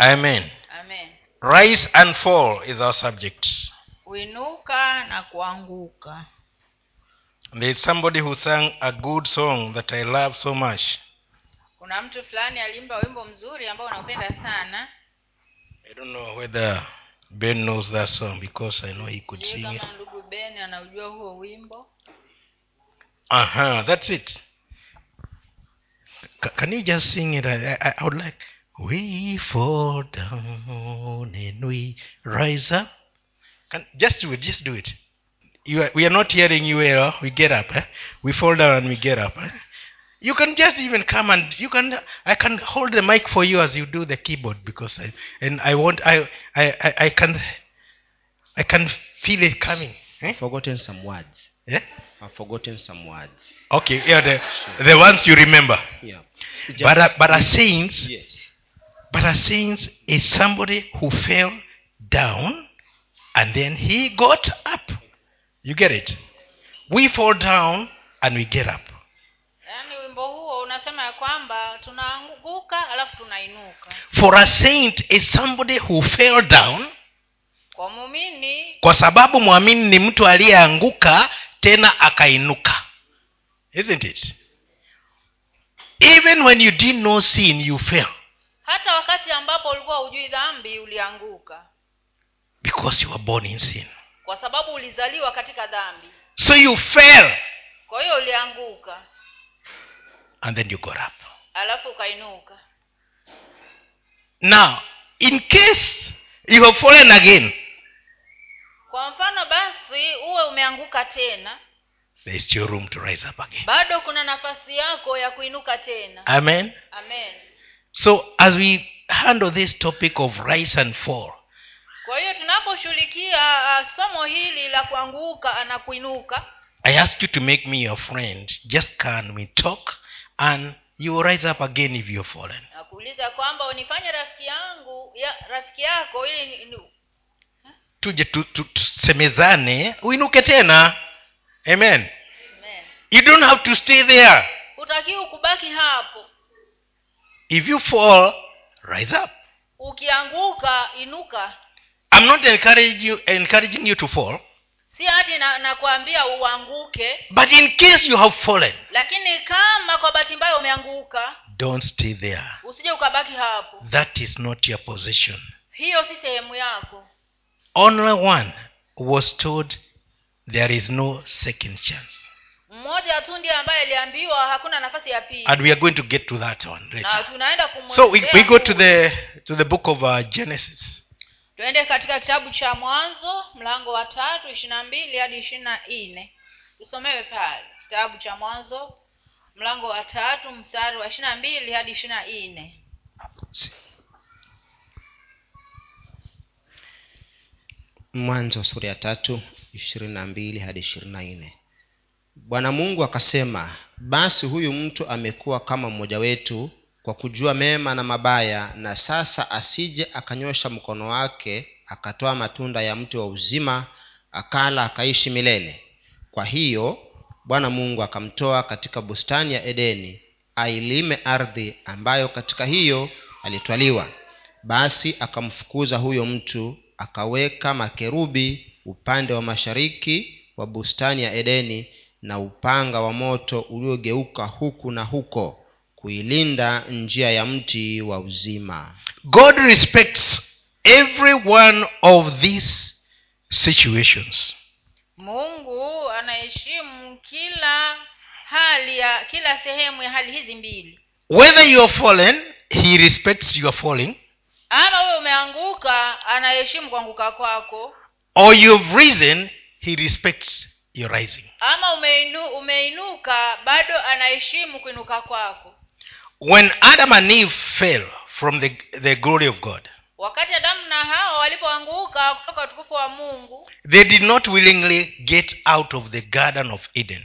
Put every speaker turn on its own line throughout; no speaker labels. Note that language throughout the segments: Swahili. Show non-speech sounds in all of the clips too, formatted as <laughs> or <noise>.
amen.
Amen.
Rise and fall is our subject
kuinuka na kuanguka.
There is somebody who sang a good song that i love so much.
Kuna mtu fulani alimba wimbo mzuri ambao unaupenda sana.
I don't know whether ben knows that song because i know he could sing it.
ndugu ben anaujua huo wimbo.
Uh-huh that's it. C- can you just sing it? I, I, I would like we fall down and we rise up can, just do it just do it you are, we are not hearing you well we get up eh? we fall down and we get up eh? you can just even come and you can i can hold the mic for you as you do the keyboard because i and i want i i i, I can i can feel it coming eh?
Forgotten some words
yeah?
I've forgotten some words
okay yeah the, the ones you remember
yeah
but a, but a saint
yes
saint is somebody who fell down and then he got up. You get it? We fall down and we get up.
Yaani
for a saint is somebody who fell down
kwa muumini
kwa sababu mwamini ni mtu aliyeanguka tena akainuka. Isn't it? Even when you didn't know sin you fell
hata wakati ambapo ulikuwa hujui dhambi ulianguka.
Because you were born in sin.
Kwa sababu ulizaliwa katika dhambi.
So you fell.
Kwa hiyo ulianguka.
And then you got up.
Alafu ukainuka.
Now in case you have fallen again
kwa mfano basi uwe umeanguka tena.
there is still room to rise up again.
Bado kuna nafasi yako ya kuinuka tena.
Amen.
Amen
so as we handle this topic of rise and fall
kwa hiyo tunaposhughulikia uh, somo hili la kuanguka na kuinuka
i ask you to make me your friend. Just can we talk and you will rise up again if you have fallen.
nakuuliza kwamba unifanye rafiki yangu ya, rafiki yako ili ni-
tuje tu- tu- tusemezane uinuke tena. Amen.
Amen.
you don't have to stay there.
Hutakiwi kubaki hapo
if you fall rise up.
Ukianguka inuka.
I'm not encouraging you, encouraging you to fall.
Si hati na- nakwambia uanguke.
But in case you have fallen
lakini kama kwa bahati mbaya umeanguka
don't stay there.
usije ukabaki hapo.
That is not your position.
Hiyo si sehemu yako.
Only one was told there is no second chance
mmoja tu ndiye ambaye aliambiwa hakuna nafasi ya pili.
And we are going to get to that one
na tunaenda
so we, we go to the to the book of uh, genesis.
Tuende katika kitabu cha mwanzo mlango wa tatu ishiri na mbili hadi ishiri na nne. Tusomewe pale. Kitabu cha mwanzo mlango wa tatu mstari wa ishiri na mbili hadi ishiri na nne.
Mwanzo sura ya tatu ishirini na mbili hadi ishirini na nne bwana mungu akasema basi huyu mtu amekuwa kama mmoja wetu kwa kujua mema na mabaya na sasa asije akanyosha mkono wake akatoa matunda ya mti wa uzima akala akaishi milele. Kwa hiyo bwana mungu akamtoa katika bustani ya edeni ailime ardhi ambayo katika hiyo alitwaliwa. Basi akamfukuza huyo mtu akaweka makerubi upande wa mashariki wa bustani ya edeni na upanga wa moto uliogeuka huku na huko kuilinda njia ya mti wa uzima.
God respects every one of these situations.
Mungu anaheshimu kila hali ya kila sehemu ya hali hizi mbili.
Whether you are fallen he respects your falling.
Ama wewe umeanguka anaheshimu kuanguka kwako.
Or you've risen he respects your rising.
Ama umeinu, umeinuka bado anaheshimu kuinuka kwako.
When adam and eve fell from the, the glory of god
wakati adamu na hawa walipoanguka kutoka utukufu wa mungu
they did not willingly get out of the garden of eden.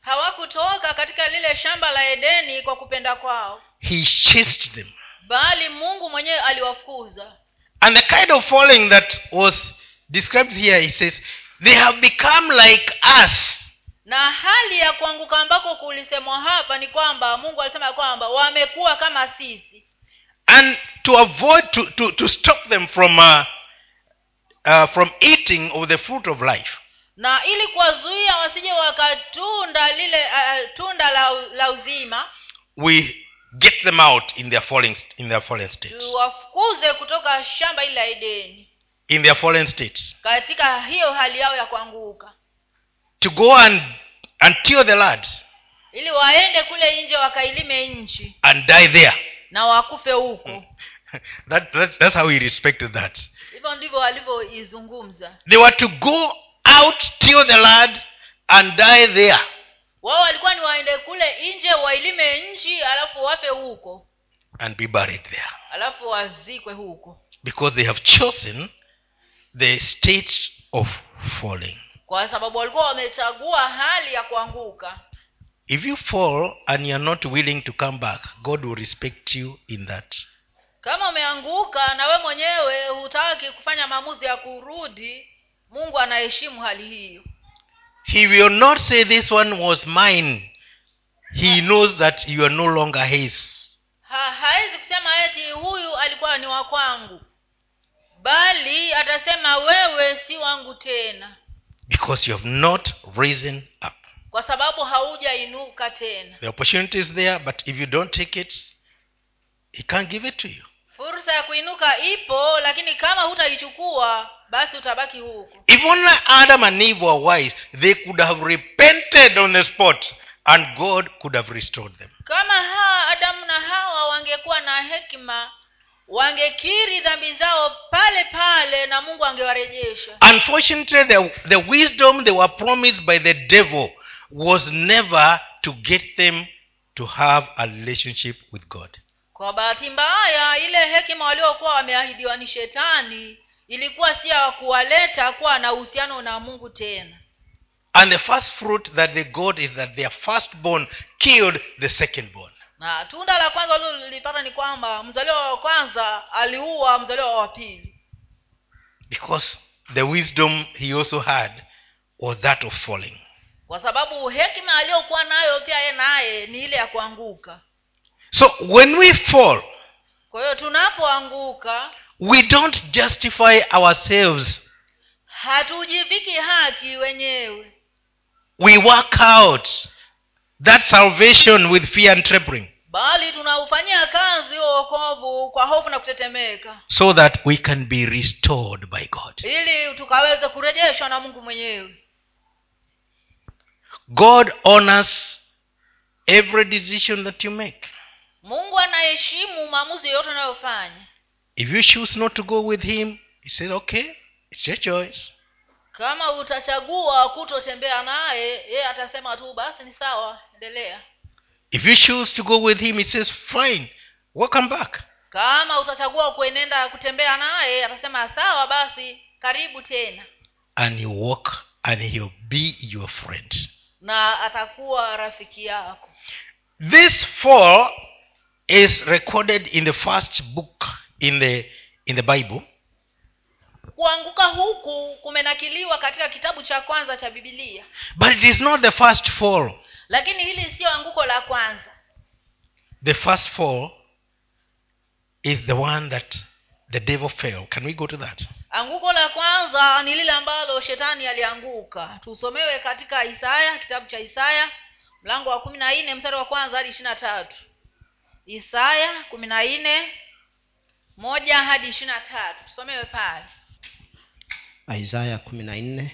hawakutoka katika lile shamba la edeni kwa kupenda kwao.
He chased them.
Bali mungu mwenyewe aliwafukuza.
And the kind of falling that was described here he says they have become like us.
Na hali ya kuanguka ambako kulisemwa hapa ni kwamba mungu alisema kwamba wamekuwa kama sisi.
And to avoid to, to, to stop them from uh, uh, from eating of the fruit of life.
Na ili kuwazuia wasije wakatunda lile uh, tunda la, la uzima
we get them out in their falling in their fallen states.
tuwafukuze kutoka shamba ili la edeni
in their fallen states.
Katika hiyo hali yao ya kuanguka.
To go and and till the lads
ili waende kule nje wakailime nchi.
and die there.
Na wakufe huko. <laughs>
That, that, that's how he respected that.
Hivyo ndivyo walivyoizungumza.
They were to go out till the land and die there.
Wao walikuwa ni waende kule nje wailime nchi alafu wafe huko.
And be buried there.
Alafu wazikwe huko.
Because they have chosen the state of falling.
Kwa sababu walikuwa wamechagua hali ya kuanguka.
If you fall and you're not willing to come back god will respect you in that.
Kama umeanguka na we mwenyewe hutaki kufanya maamuzi ya kurudi mungu anaheshimu hali hiyo.
He will not say this one was mine. He knows that you are no longer his.
Ha, haezi kusema eti huyu alikuwa ni wa kwangu bali atasema wewe si wangu tena.
Because you have not risen up.
Kwa sababu haujainuka tena.
The opportunity is there but if you don't take it he can't give it to you.
Fursa ya kuinuka ipo lakini kama hutaichukua basi utabaki huko.
If only adam and eve were wise they could have repented on the spot and god could have restored them.
Kama hawa adamu na hawa wangekuwa na hekima wangekiri dhambi zao pale pale na mungu angewarejesha.
Unfortunately the, the wisdom they were promised by the devil was never to get them to have a relationship with god.
Kwa bahati mbaya ile hekima waliokuwa wameahidiwa ni shetani. Ilikuwa si ya kuwaleta kuwa na uhusiano na mungu tena.
And the first fruit that they got is that their firstborn killed the secondborn
na tunda la kwanza walilolipata ni kwamba mzaliwa wa kwanza aliua mzaliwa wa pili.
Because the wisdom he also had was that of falling.
Kwa sababu hekima aliyokuwa nayo pia ye naye ni ile ya kuanguka.
So when we fall
kwa hiyo tunapoanguka
we don't justify ourselves.
hatujiviki haki wenyewe.
We work out that salvation with fear and trembling.
Bali tunaufanyia kazi huo wokovu kwa hofu na kutetemeka.
So that we can be restored by god.
Ili tukaweze kurejeshwa na mungu mwenyewe.
God honors every decision that you make.
Mungu anaheshimu maamuzi yoyote unayofanya.
If you choose not to go with him he said okay it's your choice
kama utachagua kutotembea naye yeye atasema tu basi ni sawa endelea.
If you choose to go with him he says fine welcome back.
Kama utachagua kuenenda kutembea naye atasema sawa basi karibu tena.
And you walk and he'll be your friend.
Na atakuwa rafiki yako.
This fall is recorded in the first book in the in the bible
kuanguka huku kumenakiliwa katika kitabu cha kwanza cha bibilia
but it is not the first fall.
Lakini hili siyo anguko la kwanza.
The first fall is the one that the devil fell. Can we go to that?
Anguko la kwanza ni lile ambalo shetani alianguka. Tusomewe katika isaya kitabu cha isaya mlango wa kumi na nne mstari wa kwanza hadi ishiri na tatu. Isaya kumi na nne moja hadi ishiri na tatu. Tusomewe pale
isaya kumi na nne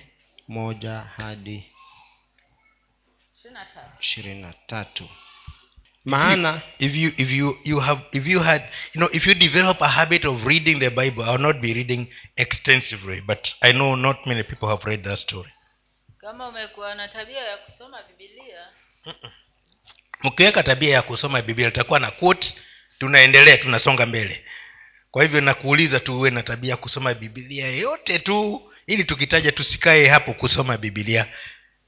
moja hadi
ishirini na tatu.
Maana
if you if you you have if you had you know if you develop a habit of reading the bible i'll not be reading extensively but i know not many people have read that story.
Kama umekuwa na tabia ya kusoma bibilia
mkiweka tabia ya kusoma bibilia itakuwa na quote tunaendelea tunasonga mbele kwa hivyo nakuuliza tu uwe na tabia kusoma bibilia yote tu ili tukitaja tusikae hapo kusoma bibilia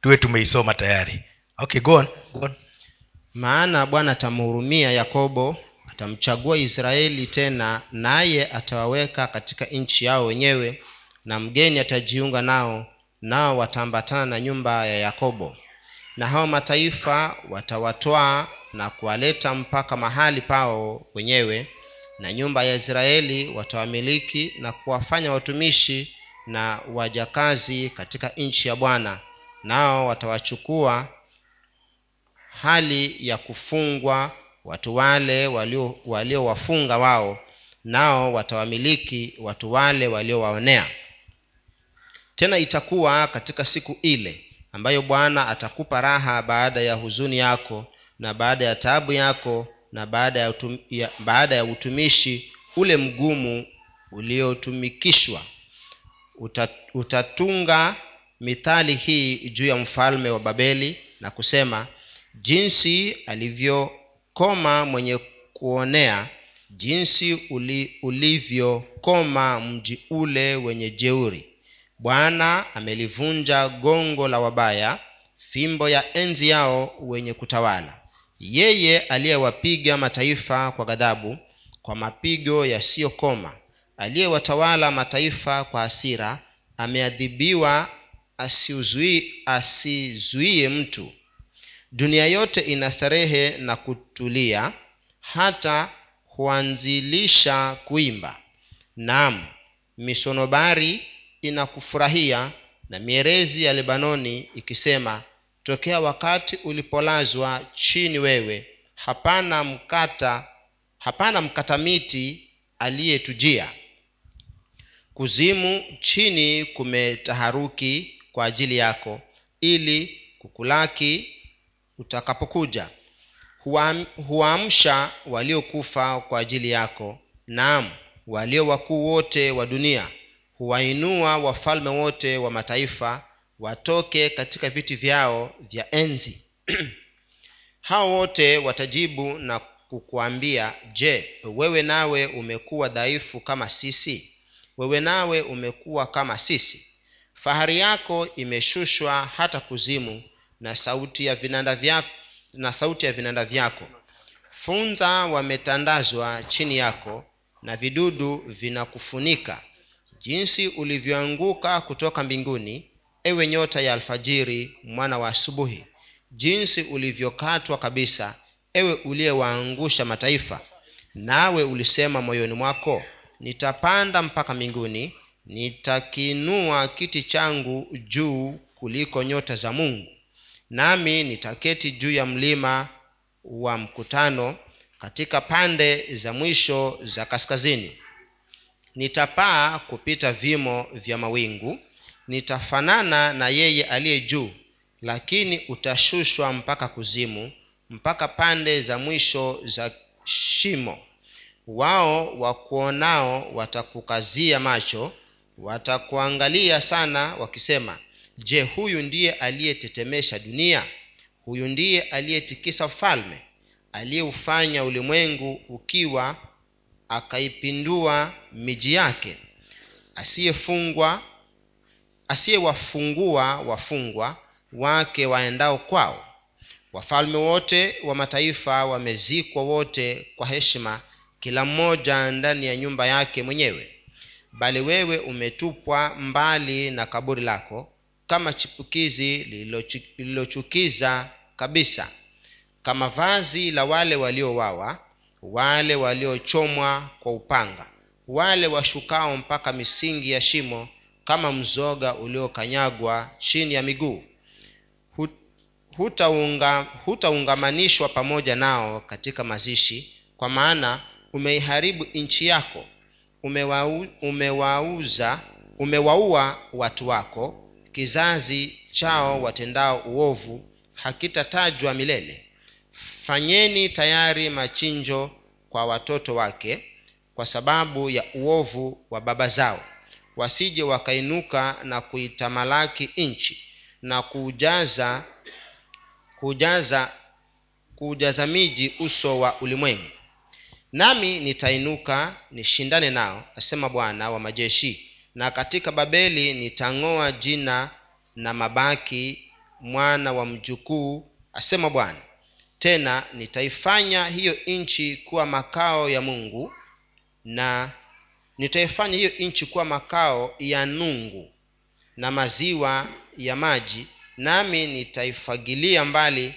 tuwe tumeisoma tayari. Okay go on, go on.
maana bwana atamhurumia yakobo atamchagua israeli tena naye atawaweka katika nchi yao wenyewe na mgeni atajiunga nao nao wataambatana na nyumba ya yakobo. Na hao mataifa watawatwaa na kuwaleta mpaka mahali pao wenyewe na nyumba ya israeli watawamiliki na kuwafanya watumishi na wajakazi katika nchi ya bwana. Nao watawachukua hali ya kufungwa watu wale walio- waliowafunga wao. Nao watawamiliki watu wale waliowaonea. Tena itakuwa katika siku ile ambayo bwana atakupa raha baada ya huzuni yako na baada ya taabu yako na baada ya, utum, ya, baada ya utumishi ule mgumu uliotumikishwa. Utat, utatunga mithali hii juu ya mfalme wa babeli na kusema jinsi alivyokoma mwenye kuonea jinsi uli, ulivyokoma mji ule wenye jeuri. Bwana amelivunja gongo la wabaya fimbo ya enzi yao wenye kutawala yeye aliyewapiga mataifa kwa ghadhabu kwa mapigo yasiyokoma aliyewatawala mataifa kwa hasira ameadhibiwa asizuie asizuie mtu. Dunia yote ina starehe na kutulia hata huanzilisha kuimba. Naam misonobari inakufurahia na mierezi ya lebanoni ikisema tokea wakati ulipolazwa chini wewe hapana mkata hapana mkata miti aliyetujia. Kuzimu chini kumetaharuki kwa ajili yako ili kukulaki utakapokuja. Huwaamsha waliokufa kwa ajili yako naam walio wakuu wote wa dunia. Huwainua wafalme wote wa mataifa watoke katika viti vyao vya enzi. <clears throat> Hao wote watajibu na kukuambia je wewe nawe umekuwa dhaifu kama sisi? Wewe nawe umekuwa kama sisi? Fahari yako imeshushwa hata kuzimu na sauti ya vinanda vyako na sauti ya vinanda vyako. Funza wametandazwa chini yako na vidudu vinakufunika. Jinsi ulivyoanguka kutoka mbinguni ewe nyota ya alfajiri mwana wa asubuhi jinsi ulivyokatwa kabisa ewe uliyewaangusha mataifa nawe ulisema moyoni mwako nitapanda mpaka mbinguni nitakinua kiti changu juu kuliko nyota za mungu nami nitaketi juu ya mlima wa mkutano katika pande za mwisho za kaskazini. Nitapaa kupita vimo vya mawingu nitafanana na yeye aliye juu lakini utashushwa mpaka kuzimu mpaka pande za mwisho za shimo. Wao wakuonao watakukazia macho watakuangalia sana wakisema je huyu ndiye aliyetetemesha dunia? Huyu ndiye aliyetikisa falme aliyeufanya ulimwengu ukiwa akaipindua miji yake asiyefungwa asiyewafungua wafungwa wake waendao kwao. Wafalme wote wa mataifa wamezikwa wote kwa heshima kila mmoja ndani ya nyumba yake mwenyewe. Bali wewe umetupwa mbali na kaburi lako kama chipukizi lililochukiza kabisa. Kama vazi la wale waliowawa wale waliochomwa kwa upanga wale washukao mpaka misingi ya shimo kama mzoga uliokanyagwa chini ya miguu. Hu- hutaunga- hutaungamanishwa pamoja nao katika mazishi kwa maana umeiharibu nchi yako. Umewau, umewauza umewaua watu wako. Kizazi chao watendao uovu hakitatajwa milele. Fanyeni tayari machinjo kwa watoto wake kwa sababu ya uovu wa baba zao wasije wakainuka na kuitamalaki nchi na kuujaza kuujaza kuujaza miji uso wa ulimwengu. Nami nitainuka nishindane nao asema bwana wa majeshi na katika babeli nitang'oa jina na mabaki mwana wa mjukuu asema bwana. Tena nitaifanya hiyo nchi kuwa makao ya mungu na nitaifanya hiyo nchi kuwa makao ya nungu na maziwa ya maji nami nitaifagilia mbali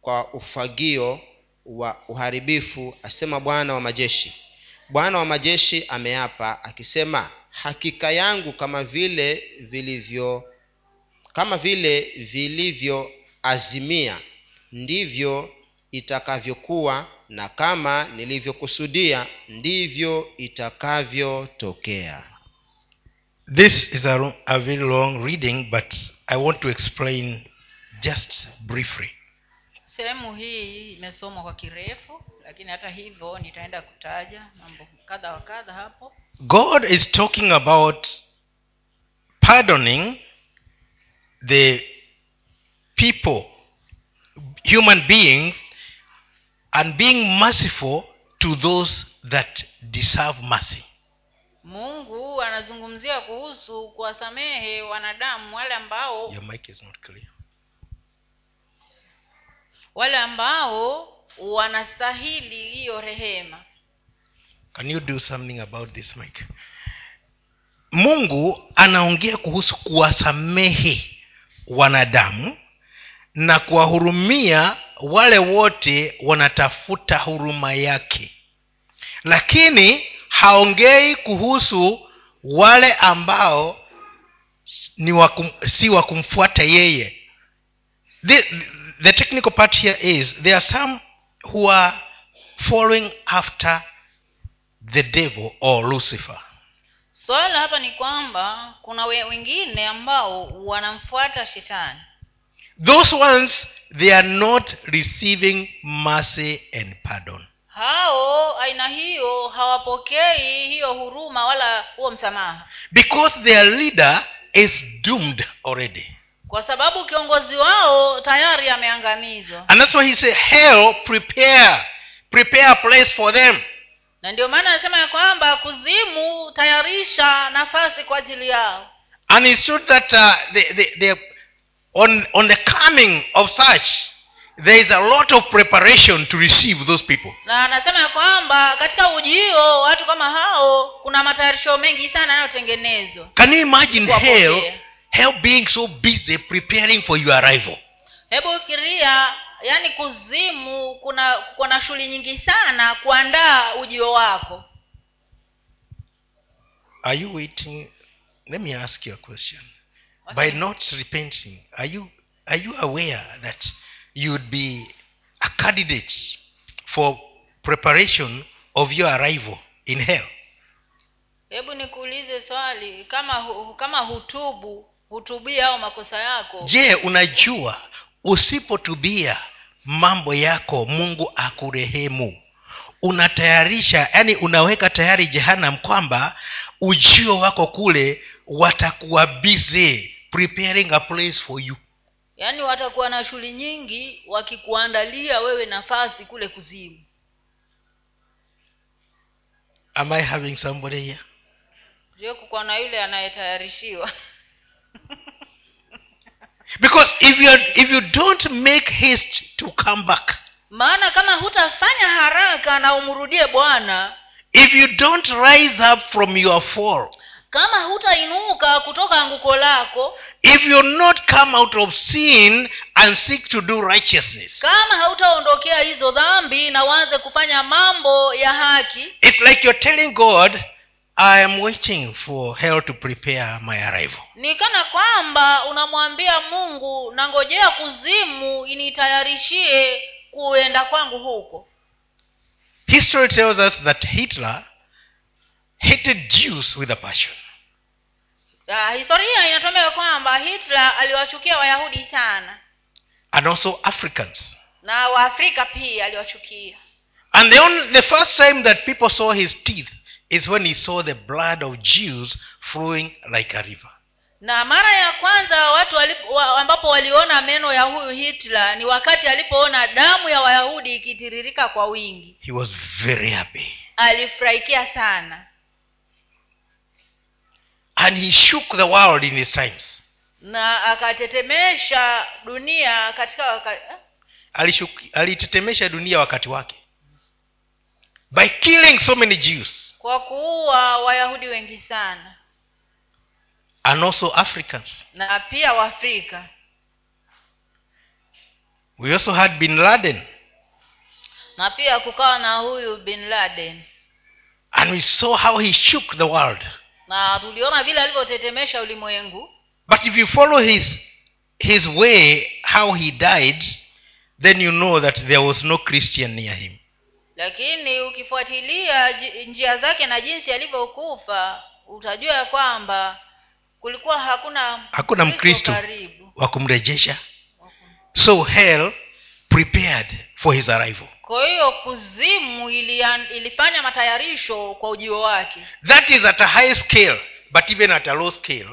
kwa ufagio wa uharibifu asema bwana wa majeshi. Bwana wa majeshi ameapa akisema hakika yangu kama vile vilivyo kama vile vilivyoazimia ndivyo itakavyokuwa na kama nilivyokusudia ndivyo itakavyotokea
This is a, a very long reading, but I want to explain just briefly.
sehemu hii imesomwa kwa kirefu lakini hata hivyo nitaenda kutaja mambo kadha wa kadha hapo
God is talking about pardoning the people, human beings, and being merciful to those that deserve mercy.
mungu anazungumzia kuhusu kuwasamehe wanadamu wale ambao
Your mic is not clear.
wale ambao wanastahili hiyo rehema
Can you do something about this mic? mungu anaongea kuhusu kuwasamehe wanadamu na kuwahurumia wale wote wanatafuta huruma yake. Lakini haongei kuhusu wale ambao ni wakum, si wa kumfuata yeye. The, the technical part here is there are some who are following after the devil or lucifer.
Swala hapa ni kwamba kuna wengine ambao wanamfuata shetani
those ones they are not receiving mercy and pardon.
Hao aina hiyo hawapokei hiyo huruma wala huo msamaha.
Because their leader is doomed already.
Kwa sababu kiongozi wao tayari ameangamizwa.
And that's why he said hell prepare prepare a place for them.
Na ndio maana anasema ya kwamba kuzimu tayarisha nafasi kwa ajili yao.
And it showed that uh, they, they, they, on, on the coming of such there is a lot of preparation to receive those people.
Na anasema ya kwamba katika ujio watu kama hao kuna matayarisho mengi sana yanayotengenezwa.
Can you imagine hell hell being so busy preparing for your arrival?
Hebu fikiria yaani kuzimu kuna kuna shughuli nyingi sana kuandaa ujio wako.
Are you waiting? Let me ask you a question. By not repenting are you are you aware that you would be a candidate for preparation of your arrival in hell?
Hebu nikuulize swali kama hu, kama hutubu hutubia au makosa yako?
Je unajua usipotubia mambo yako mungu akurehemu. Unatayarisha yani unaweka tayari jehanam kwamba ujio wako kule watakuwa busy preparing a place for you.
Yaani watakuwa na shughuli nyingi wakikuandalia wewe nafasi kule kuzimu.
Am i having somebody here?
Je kuko na yule anayetayarishiwa? <laughs>
Because if you, if you don't make haste to come back
maana kama hutafanya haraka na umrudie bwana
if you don't rise up from your fall
kama hutainuka kutoka anguko lako
if you not come out of sin and seek to do righteousness.
kama hautaondokea hizo dhambi na uanze kufanya mambo ya haki
it's like you're telling god i am waiting for hell to prepare my arrival.
ni kana kwamba unamwambia mungu nangojea kuzimu initayarishie kuenda kwangu huko.
History tells us that hitler hated jews with a passion.
Uh, historia inatuambia kwamba hitler aliwachukia wayahudi sana.
And also africans.
Na waafrika pia aliwachukia.
And the, only, the first time that people saw his teeth is when he saw the blood of jews flowing like a river.
Na mara ya kwanza watu walipo, wa, ambapo waliona meno ya huyu hitler ni wakati alipoona damu ya wayahudi ikitiririka kwa wingi.
He was very happy.
Alifurahikia sana
and he shook the world in his times.
Na akatetemesha dunia katika wakati
alitetemesha dunia wakati wake. By killing so many jews.
Kwa kuua wayahudi wengi sana.
And also africans.
Na pia waafrika.
We also had bin laden.
Na pia kukawa na huyu bin laden.
And we saw how he shook the world
na tuliona vile alivyotetemesha ulimwengu.
But if you follow his his way how he died then you know that there was no christian near him.
Lakini ukifuatilia njia zake na jinsi alivyokufa utajua ya kwamba kulikuwa hakuna
Hakuna Mkristo. wa kumrejesha. So hell prepared for his arrival
kwa hiyo kuzimu ilifanya matayarisho kwa ujio wake.
That is at a high scale but even at a low scale.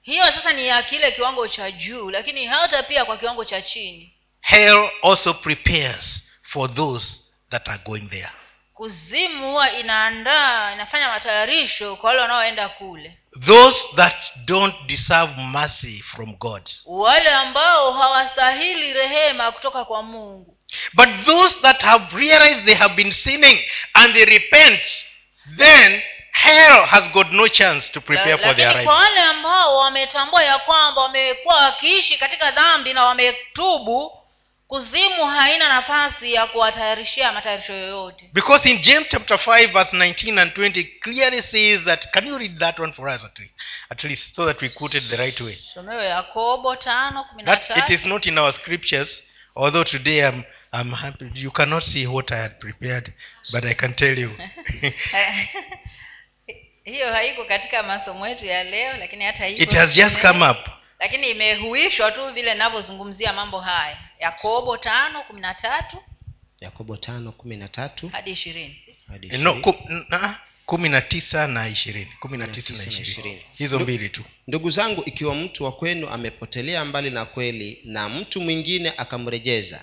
Hiyo sasa ni ya kile kiwango cha juu lakini hata pia kwa kiwango cha chini.
Hell also prepares for those that are going there.
Kuzimu huwa inaandaa inafanya matayarisho kwa wale wanaoenda kule.
Those that don't deserve mercy from god.
Wale ambao hawastahili rehema kutoka kwa mungu
but those that have realized they have been sinning and they repent then hell has got no chance to prepare
La-
for their
kwa wale ambao wametambua ya kwamba wamekuwa wakiishi katika dhambi na wametubu kuzimu haina nafasi ya kuwatayarishia matayarisho yoyote.
Because in james chapter 5 verse 19 and 20 clearly says that can you read that one for us at least, at least so that we quote it the right way. That it is not in our scriptures although today i'm i'm happy. You cannot see what i had prepared but i can tell you. <laughs>
Hiyo haiko katika masomo yetu ya leo lakini hata
it has just come up.
Lakini imehuishwa tu vile navyozungumzia mambo haya. Yakobo tano kumi na tatu.
Yakobo tano kumi na tatu.
Hadi ishirini.
No, kum, na, kumi na tisa na ishirini. Kumi na tisa na ishirini. hizo mbili tu.
ndugu zangu ikiwa mtu wa kwenu amepotelea mbali na kweli na mtu mwingine akamrejeza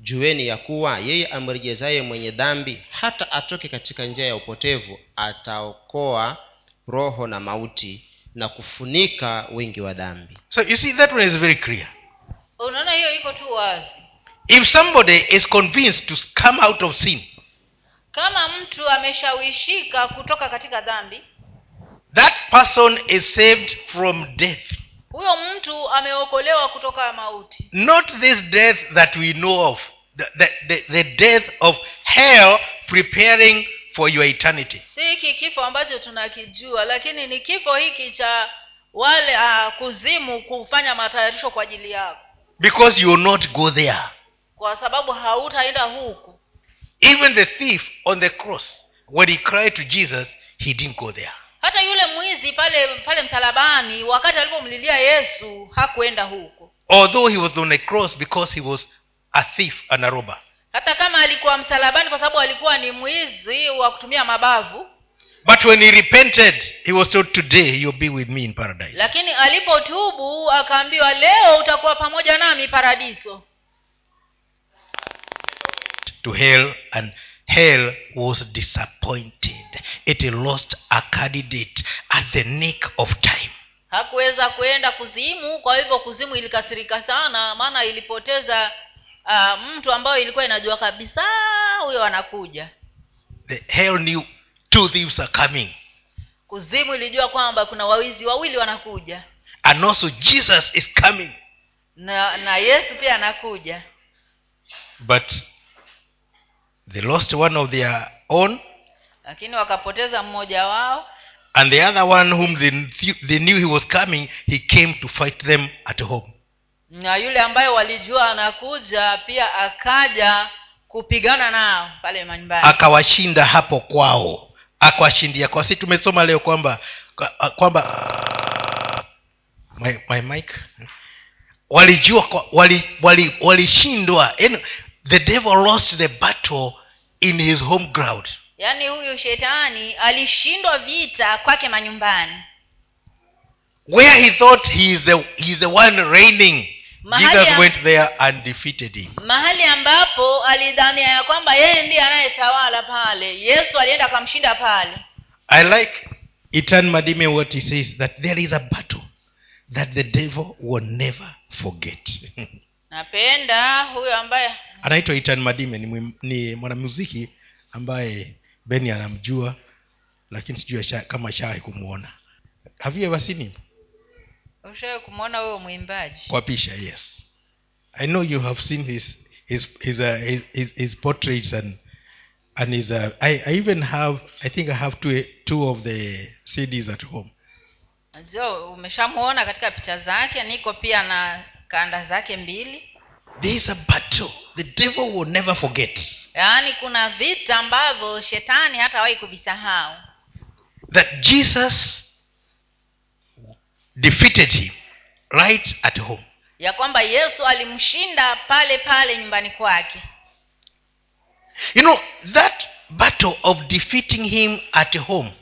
jueni ya kuwa yeye amrejezaye mwenye dhambi hata atoke katika njia ya upotevu ataokoa roho na mauti na kufunika wingi wa dhambi.
So you see that one is very clear.
Unaona hiyo iko tu wazi.
If somebody is convinced to come out of sin
kama mtu ameshawishika kutoka katika dhambi
that person is saved from death
huyo mtu ameokolewa kutoka mauti.
Not this death that we know of. The, the, the, the death of hell preparing for your eternity.
Si hiki kifo ambacho tunakijua lakini ni kifo hiki cha wale uh, kuzimu kufanya matayarisho kwa ajili yako.
Because you will not go there.
Kwa sababu hautaenda huku.
Even the thief on the cross when he cried to jesus he didn't go there
hata yule mwizi pale pale msalabani wakati alipomlilia yesu hakuenda huko.
Although he was on a cross because he was a thief and a robber.
Hata kama alikuwa msalabani kwa sababu alikuwa ni mwizi wa kutumia mabavu
but when he repented he was told today you'll be with me in paradise.
lakini alipotubu akaambiwa leo utakuwa pamoja nami paradiso.
To hell and hell was disappointed. It lost a candidate at the nick of time.
Hakuweza kwenda kuzimu kwa hivyo kuzimu ilikasirika sana maana ilipoteza uh, mtu ambayo ilikuwa inajua kabisa huyo anakuja.
The hell knew two thieves are coming.
Kuzimu ilijua kwamba kuna wawizi wawili wanakuja.
And also jesus is coming.
Na na yesu pia anakuja.
But they lost one of their own
lakini wakapoteza mmoja wao.
and the other one whom they, they knew he was coming he came to fight them at home.
Na yule ambaye walijua anakuja pia akaja kupigana nao pale manyumbani.
Akawashinda hapo kwao. Akawashindia kwa si tumesoma leo kwamba kwamba my, my mic? Walijua walishindwa wali- wali- wali the devil lost the battle in his home ground
yaani huyu shetani alishindwa vita kwake manyumbani.
Where he thought he is the, he is the one reigning
Mahali
jesus went there and defeated him.
Mahali ambapo alidhania ya kwamba yeye ndiye anayetawala pale. Yesu alienda akamshinda pale.
I like itan madime what he says that there is a battle that the devil will never forget <laughs>
napenda huyo ambaye
anaitwa itan madime ni, ni mwanamuziki ambaye beni anamjua lakini sijui asha- kama shawahi kumwona have you ever seen him?
Ushawe kumwona huyo mwimbaji?
Kwa pisha yes. I know you have seen his his his, uh, his, his, his portraits and and his, uh, I, I even have i think i have two, two of the cds at home.
Ndio umeshamwona katika picha zake niko pia na kanda zake mbili.
There is a battle the devil will never forget.
Yaani kuna vita ambavyo shetani hatawahi kuvisahau.
That jesus defeated him right at home.
Ya kwamba yesu alimshinda pale pale nyumbani kwake.
You know that battle of defeating him at home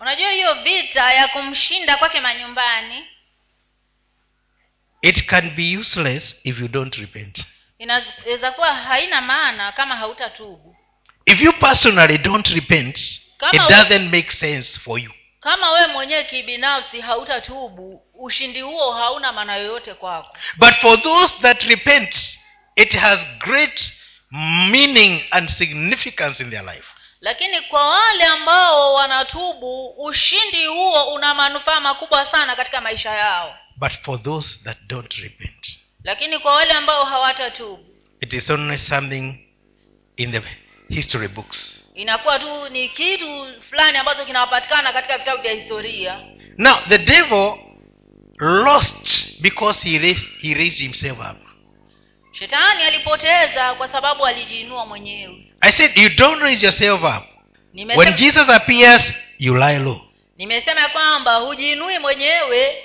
unajua hiyo vita ya kumshinda kwake manyumbani
it can be useless if you don't repent.
Inaweza kuwa haina maana kama hautatubu.
If you personally don't repent
Kama
it doesn't make sense for you.
Kama wewe mwenyewe kibinafsi hautatubu ushindi huo hauna maana yoyote kwako.
But for those that repent it has great meaning and significance in their life.
Lakini kwa wale ambao wanatubu ushindi huo una manufaa makubwa sana katika maisha yao
but for those that don't repent.
Lakini kwa wale ambao hawatatubu
it is only something in the history books.
inakuwa tu ni kitu fulani ambacho kinapatikana katika vitabu vya historia.
Now the devil lost because he raised, he raised himself up.
Shetani alipoteza kwa sababu alijiinua mwenyewe.
I said you don't raise yourself up.
Nimesema-
when jesus appears you lie low.
nimesema kwamba hujiinui mwenyewe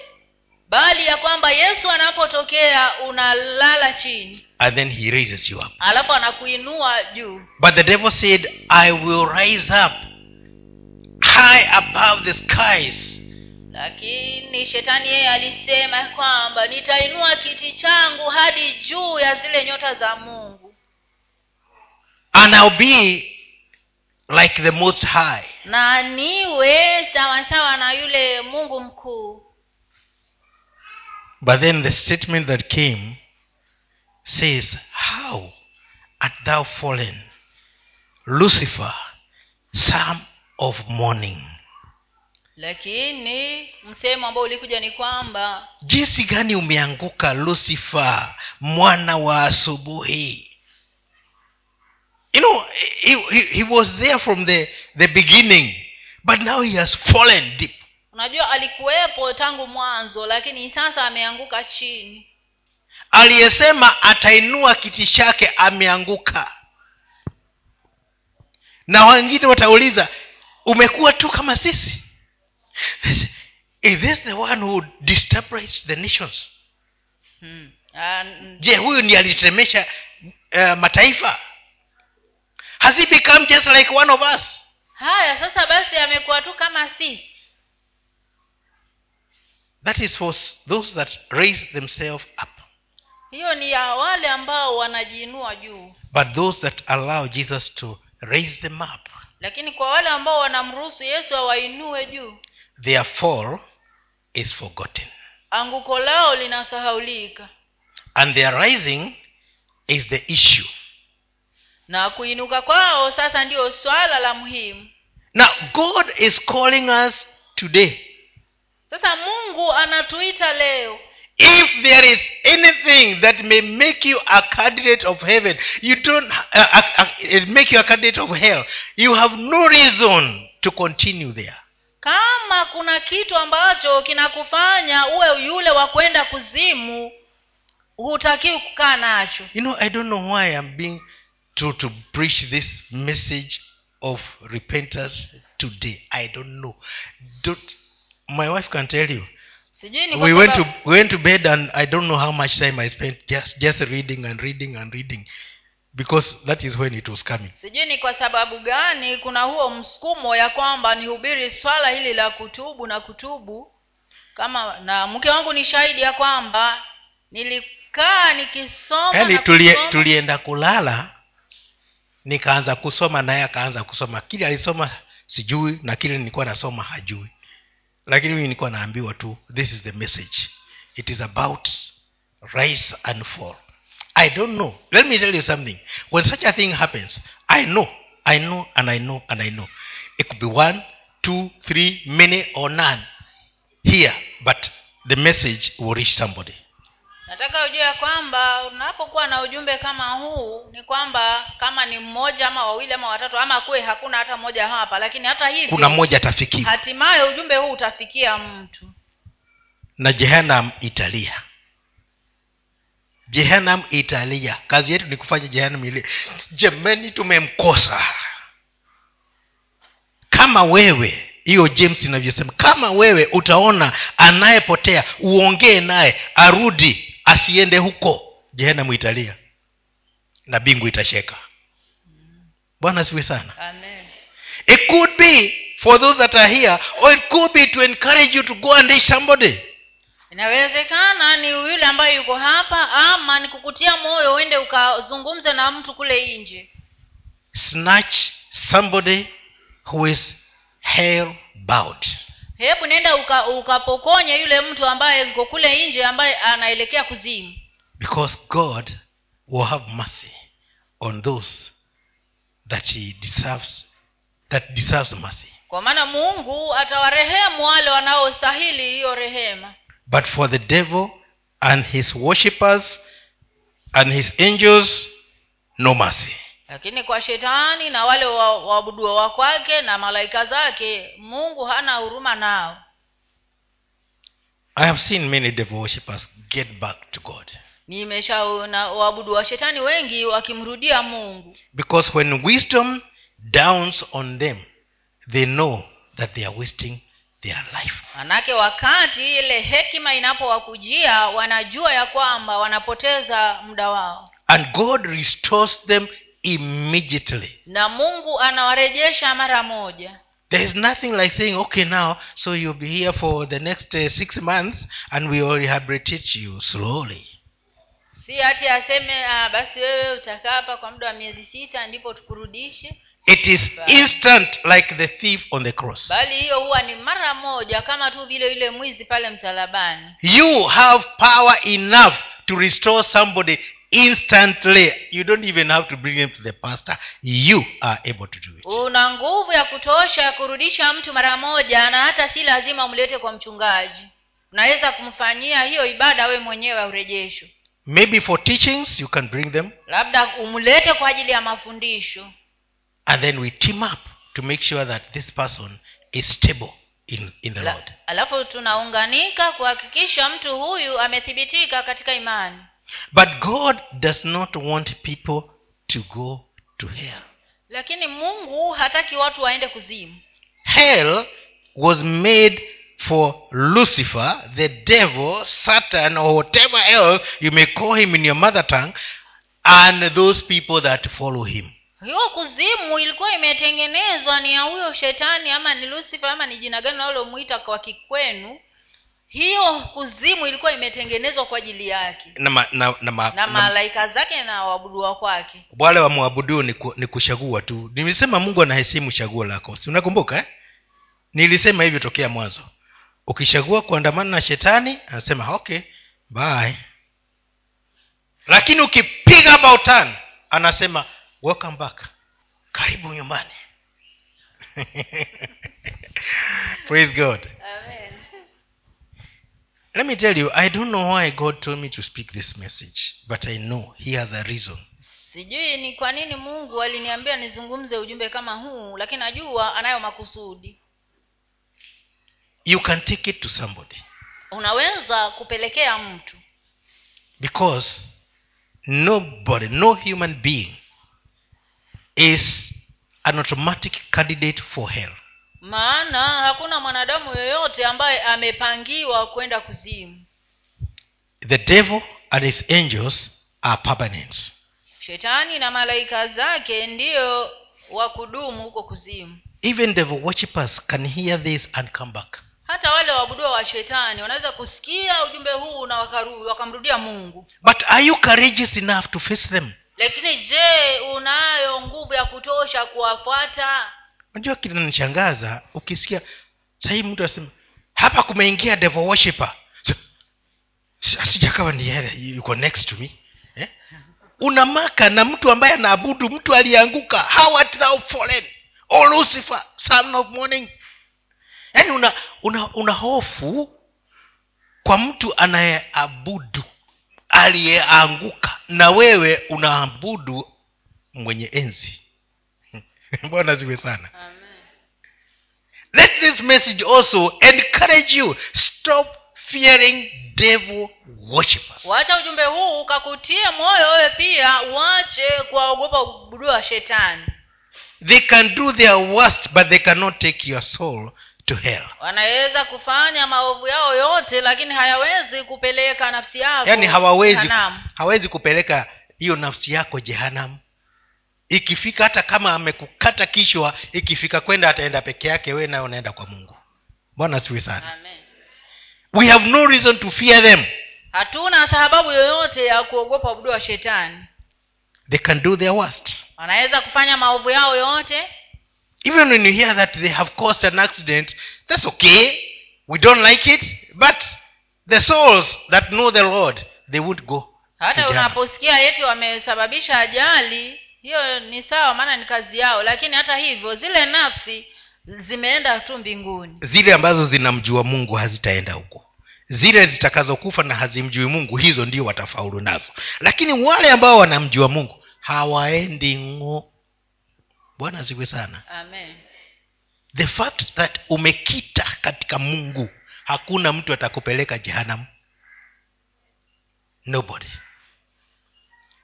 bali ya kwamba yesu anapotokea unalala chini.
And then he raises you up.
Alafu anakuinua juu.
But the devil said i will rise up high above the skies.
Lakini shetani yeye alisema kwamba nitainua kiti changu hadi juu ya zile nyota za mungu.
And i'll be like the most high.
Na niwe sawasawa na yule mungu mkuu
but then the statement that came says how art thou fallen lucifer son of morning
lakini msemo ambao ulikuja ni kwamba
jinsi gani umeanguka lucifer mwana wa asubuhi? You know he, he, he was there from the, the beginning but now he has fallen deep
unajua alikuwepo tangu mwanzo lakini sasa ameanguka chini.
Aliyesema atainua kiti chake ameanguka. Na wengine watauliza umekuwa tu kama sisi? Is this the one who disturbs the nations?
Hmm. Ah,
je huyu ndiye alitetemesha uh, mataifa? Has he become just like one of us?
Haya sasa basi amekuwa tu kama sisi
that is for those that raise themselves up.
Hiyo ni ya wale ambao wanajiinua juu.
But those that allow jesus to raise them up
lakini kwa wale ambao wanamruhusu yesu awainue juu
their fall is forgotten.
anguko lao linasahaulika.
And their rising is the issue.
Na kuinuka kwao sasa ndio swala la muhimu.
Now god is calling us today
sasa mungu anatuita leo.
If there is anything that may make you a candidate of heaven you don't uh, uh, uh, make you a candidate of hell you have no reason to continue there.
Kama kuna kitu ambacho kinakufanya uwe yule wa kwenda kuzimu hutakiwi kukaa nacho.
You know i don't know why i'm being to to preach this message of repentance today. I don't know. Don't, my wife can tell you. We went to
sababu-
we went to bed and i don't know how much time i spent just just reading and reading and reading because that is when it was coming.
Sijui ni kwa sababu gani kuna huo msukumo ya kwamba nihubiri swala hili la kutubu na kutubu. Kama na mke wangu ni shahidi ya kwamba nilikaa nikisoma
yaani tulie, tulienda kulala nikaanza kusoma naye akaanza kusoma. Kile alisoma sijui na kile nilikuwa nasoma hajui lakini mimi nilikuwa naambiwa tu this is the message. It is about rise and fall. I don't know. Let me tell you something. When such a thing happens i know i know and i know and i know. It could be one two three many or none here but the message will reach somebody
nataka ujue ya kwamba unapokuwa na ujumbe kama huu ni kwamba kama ni mmoja ama wawili ama watatu ama kuwe hakuna hata mmoja hapa lakini hata hivyo
kuna mmoja atafikiwa
hatimaye ujumbe huu utafikia mtu.
Na jehanam italia. Jehanam italia. Kazi yetu ni kufanya jehanam ile jemeni tumemkosa. Kama wewe hiyo james inavyosema kama wewe utaona anayepotea uongee naye arudi asiende huko. Jehenamu italia. Na bingu itasheka bwana siwe sana.
Amen.
It could be for those that are here or it could be to encourage you to go and reach somebody.
Inawezekana ni yule ambaye yuko hapa ama ni kukutia moyo uende ukazungumze na mtu kule nje.
Snatch somebody who is hell bound
hebu nenda uka- ukapokonya yule mtu ambaye yuko kule nje ambaye anaelekea kuzimu.
Because god will have mercy on those that he deserves that deserves mercy.
Kwa maana mungu atawarehemu wale wanaostahili hiyo rehema.
But for the devil and his worshippers and his angels no mercy
lakini kwa shetani na wale wa- waabuduo wa kwake na malaika zake mungu hana huruma nao.
I have seen many devil worshippers get back to god.
Nimeshaona waabudu wa shetani wengi wakimrudia mungu.
Because when wisdom downs on them they know that they are wasting their life.
Manake wakati ile hekima inapowakujia wanajua ya kwamba wanapoteza muda wao.
And god restores them immediately.
Na mungu anawarejesha mara moja.
There is nothing like saying okay now so you'll be here for the next uh, six months and we will rehabilitate you slowly.
Si hati aseme ah, basi wewe utakaa hapa kwa muda wa miezi sita ndipo tukurudishe.
It is instant like the thief on the cross.
Bali hiyo huwa ni mara moja kama tu vile yule mwizi pale msalabani.
You have power enough to restore somebody instantly. You don't even have to bring him to the pastor. You are able to do it.
Una nguvu ya kutosha ya kurudisha mtu mara moja na hata si lazima umlete kwa mchungaji. Unaweza kumfanyia hiyo ibada wewe mwenyewe urejesho
maybe for teachings you can bring them.
Labda umlete kwa ajili ya mafundisho.
And then we team up to make sure that this person is stable in, in the
La-
lord.
alafu tunaunganika kuhakikisha mtu huyu amethibitika katika imani
but god does not want people to go to hell.
Lakini mungu hataki watu waende kuzimu.
Hell was made for lucifer the devil satan or whatever else you may call him in your mother tongue and those people that follow him.
Hiyo kuzimu ilikuwa imetengenezwa ni ya huyo shetani ama ni lucifer ama ni jina gani unalomwita kwa kikwenu hiyo kuzimu ilikuwa imetengenezwa kwa ajili yake.
Na, ma, na, na, ma,
na
na
malaika zake na waabuduwa kwake.
wale wamwabuduo ni, ku, ni kuchagua tu. Nilisema mungu anaheshimu chaguo lako. Si unakumbuka eh? nilisema hivyo tokea mwanzo. Ukichagua kuandamana na shetani anasema okay bye. Lakini ukipiga bautan anasema welcome back karibu nyumbani. <laughs> Praise god.
Amen.
Let me tell you i don't know why god told me to speak this message but i know he has a reason.
Sijui ni kwa nini mungu aliniambia nizungumze ujumbe kama huu lakini najua anayo makusudi.
You can take it to somebody.
Unaweza kupelekea mtu.
Because nobody no human being is an automatic candidate for hell
maana hakuna mwanadamu yoyote ambaye amepangiwa kwenda kuzimu.
The devil and his angels are permanent.
Shetani na malaika zake ndiyo wa kudumu huko kuzimu.
Even devil worshippers can hear this and come back.
Hata wale waabudua wa shetani wanaweza kusikia ujumbe huu na wakamrudia mungu.
But are you courageous enough to face them?
Lakini je unayo nguvu ya kutosha kuwafuata
unajua kinanishangaza ukisikia sahii mtu anasema hapa kumeingia devil worshipper. So, sijakawa ni yeye yuko next to me eh? unamaka na mtu ambaye anaabudu mtu aliyeanguka how thou fallen o lucifer son of morning? Yaani una, una, una hofu kwa mtu anayeabudu aliyeanguka na wewe unaabudu mwenye enzi <laughs> bwana ziwe sana.
Amen.
let this message also encourage you. Stop fearing devil worshippers.
Wacha ujumbe huu ukakutie moyo wewe pia uache kuwaogopa ubudu wa shetani.
They can do their worst but they cannot take your soul to hell.
Wanaweza kufanya maovu yao yote lakini hayawezi kupeleka nafsi yako
yani hawawezi hawawezi kupeleka hiyo nafsi yako jehanamu ikifika hata kama amekukata kichwa ikifika kwenda ataenda peke yake we naye unaenda kwa mungu. Bwana asiwe sana.
Amen.
we have no reason to fear them.
Hatuna sababu yoyote ya kuogopa ubudu wa shetani.
They can do their worst.
Wanaweza kufanya maovu yao yote.
Even when you hear that they have caused an accident that's okay. We don't like it but the souls that know the lord they won't go
hata unaposikia yeti wamesababisha ajali hiyo ni sawa maana ni kazi yao. Lakini hata hivyo zile nafsi zimeenda tu mbinguni.
Zile ambazo zinamjua mungu hazitaenda huko. Zile zitakazokufa na hazimjui mungu hizo ndio watafaulu nazo. Lakini wale ambao wanamjua mungu hawaendi ng'o. Bwana ziwe sana.
Amen.
The fact that umekita katika mungu hakuna mtu atakupeleka jehanamu. Nobody.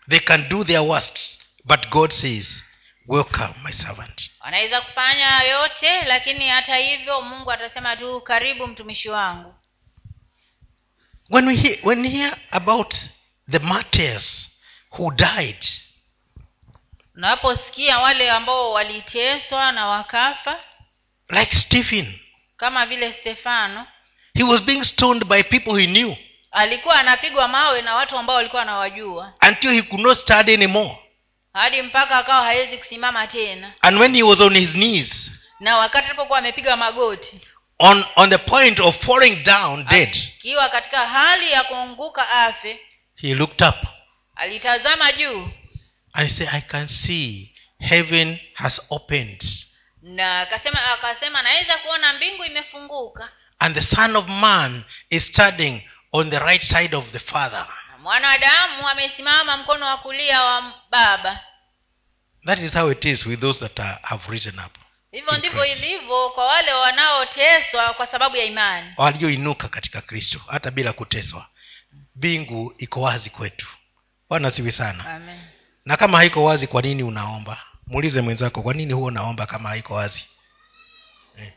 They can do their worst but god says welcome my servant.
Anaweza kufanya yote lakini hata hivyo mungu atasema tu karibu mtumishi wangu.
When we hear, when we hear about the martyrs who died
unaposikia wale ambao waliteswa na wakafa
like stephen
kama vile stefano
he was being stoned by people he knew
alikuwa anapigwa mawe na watu ambao walikuwa anawajua.
until he could not study anymore
hadi mpaka akawa hawezi kusimama tena.
And when he was on his knees
na wakati alipokuwa amepiga magoti
on, on the point of falling down dead
akiwa katika hali ya kuanguka afe
he looked up
alitazama juu
and he said i can see heaven has opened.
na akasema akasema naweza kuona mbingu imefunguka.
And the son of man is standing on the right side of the father
mwanadamu amesimama mkono wa kulia wa baba.
That is how it is with those that are, have risen up
hivyo ndivyo ilivyo kwa wale wanaoteswa kwa sababu ya imani.
Walioinuka katika kristo hata bila kuteswa. Mbingu iko wazi kwetu. Bwana siwi sana.
Amen.
Na kama haiko wazi kwa nini unaomba? Muulize mwenzako kwa nini huwa unaomba kama haiko wazi? Eh.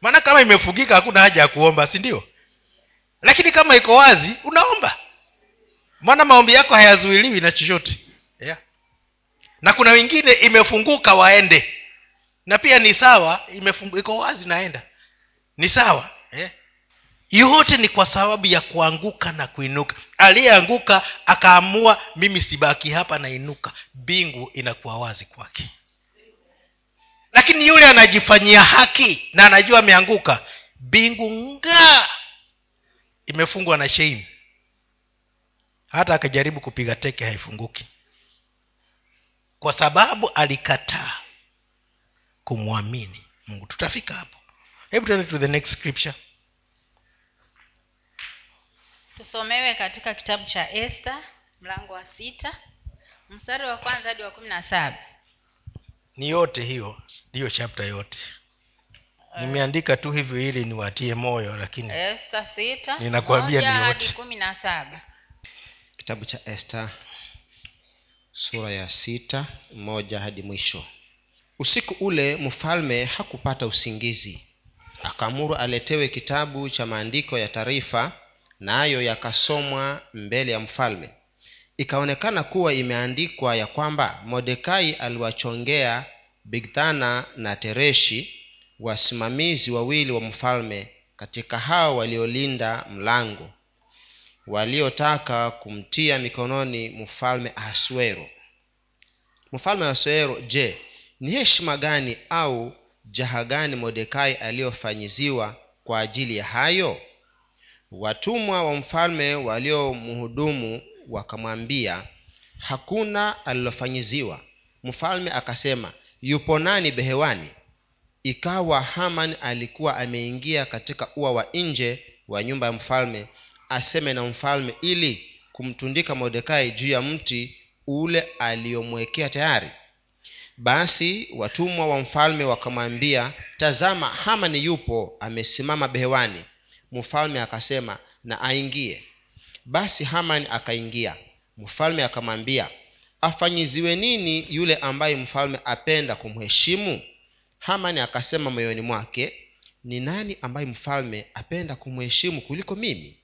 maana kama imefugika hakuna haja ya kuomba si ndio lakini kama iko wazi unaomba. Maana maombi yako hayazuiliwi na chochote. Yeah. na kuna wengine imefunguka waende. Na pia ni sawa imefungu, iko wazi naenda. Ni sawa. Yeah. Yote ni kwa sababu ya kuanguka na kuinuka. Aliyeanguka akaamua mimi sibaki hapa nainuka. Mbingu inakuwa wazi kwake. Lakini yule anajifanyia haki na anajua ameanguka mbingu ngaa imefungwa na sheini hata akajaribu kupiga teke haifunguki. Kwa sababu alikataa kumwamini mungu. Tutafika hapo. Hebu tuende to the next scripture.
Tusomewe katika kitabu cha esta mlango wa sita mstari wa kwanza hadi wa kumi na saba.
Ni yote hiyo ndiyo chapta yote nimeandika tu hivyo ili niwatie moyo lakini
esta sita
Ninakuambia
hadi kumi na saba.
Kitabu cha esta sura ya sita moja hadi mwisho. Usiku ule mfalme hakupata usingizi. Akaamuru aletewe kitabu cha maandiko ya taarifa nayo yakasomwa mbele ya mfalme. Ikaonekana kuwa imeandikwa ya kwamba mordekai aliwachongea bigthana na tereshi wasimamizi wawili wa mfalme katika hao waliolinda mlango waliotaka kumtia mikononi mfalme ahasuero. Mfalme ahasuero je ni heshima gani au jaha gani mordekai aliyofanyiziwa kwa ajili ya hayo? Watumwa wa mfalme waliomhudumu wakamwambia hakuna alilofanyiziwa. Mfalme akasema yupo nani behewani ikawa haman alikuwa ameingia katika ua wa nje wa nyumba ya mfalme aseme na mfalme ili kumtundika mordekai juu ya mti ule aliyomwekea tayari. Basi watumwa wa mfalme wakamwambia tazama hamani yupo amesimama behewani. Mfalme akasema na aingie. Basi hamani akaingia. Mfalme akamwambia afanyiziwe nini yule ambaye mfalme apenda kumheshimu hamani akasema moyoni mwake ni nani ambaye mfalme apenda kumheshimu kuliko mimi?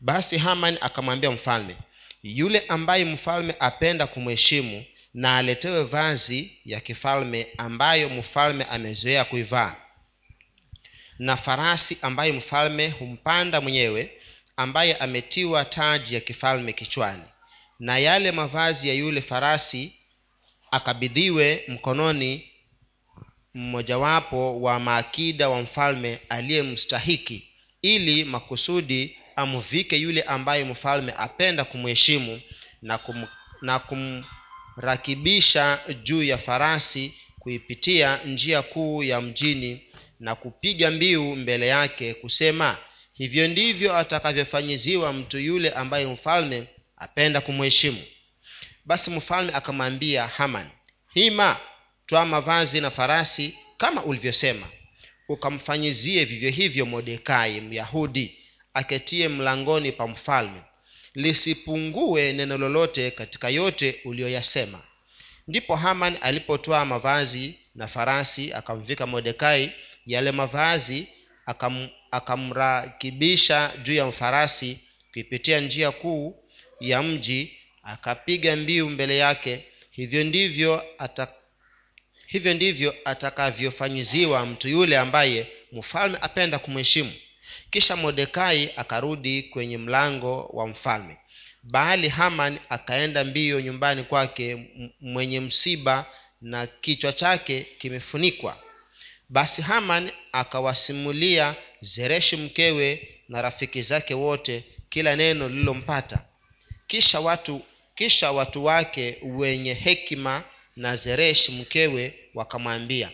Basi hamani akamwambia mfalme yule ambaye mfalme apenda kumheshimu na aletewe vazi ya kifalme ambayo mfalme amezoea kuivaa. Na farasi ambaye mfalme humpanda mwenyewe ambaye ametiwa taji ya kifalme kichwani. Na yale mavazi ya yule farasi akabidhiwe mkononi mmojawapo wa maakida wa mfalme aliyemstahiki ili makusudi amvike yule ambaye mfalme apenda kumheshimu na, kum, na kumrakibisha juu ya farasi kuipitia njia kuu ya mjini na kupiga mbiu mbele yake kusema hivyo ndivyo atakavyofanyiziwa mtu yule ambaye mfalme apenda kumheshimu. Basi mfalme akamwambia haman hima twaa mavazi na farasi kama ulivyosema. Ukamfanyizie vivyo hivyo modekai myahudi aketie mlangoni pa mfalme. Lisipungue neno lolote katika yote uliyoyasema. Ndipo haman alipotwaa mavazi na farasi akamvika modekai yale mavazi akam, akamrakibisha juu ya farasi kuipitia njia kuu ya mji akapiga mbiu mbele yake. Hivyo ndivyo ata, hivyo ndivyo atakavyofanyiziwa mtu yule ambaye mfalme apenda kumheshimu. Kisha mordekai akarudi kwenye mlango wa mfalme. Bali haman akaenda mbio nyumbani kwake mwenye msiba na kichwa chake kimefunikwa. Basi haman akawasimulia zereshi mkewe na rafiki zake wote kila neno lililompata. Kisha watu kisha watu wake wenye hekima na zereshi mkewe wakamwambia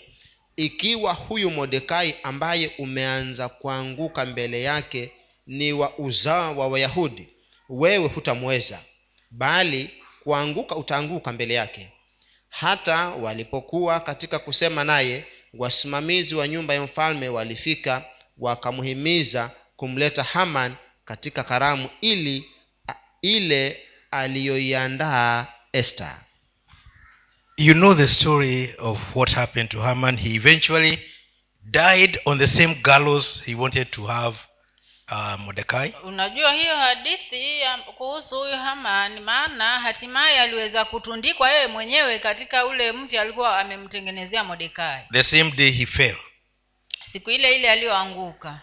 ikiwa huyu modekai ambaye umeanza kuanguka mbele yake ni wa uzao wa wayahudi wewe hutamweza bali kuanguka utaanguka mbele yake. Hata walipokuwa katika kusema naye wasimamizi wa nyumba ya mfalme walifika wakamhimiza kumleta haman katika karamu ili ile aliyoiandaa esther
You know the story of what happened to Haman. He eventually died on the same gallows he wanted to have uh, mordekai
unajua hiyo hadithi kuhusu huyu hamani maana hatimaye aliweza kutundikwa yeye mwenyewe katika ule mti alikuwa amemtengenezea modekai
The same day he fell.
siku ile ile aliyoanguka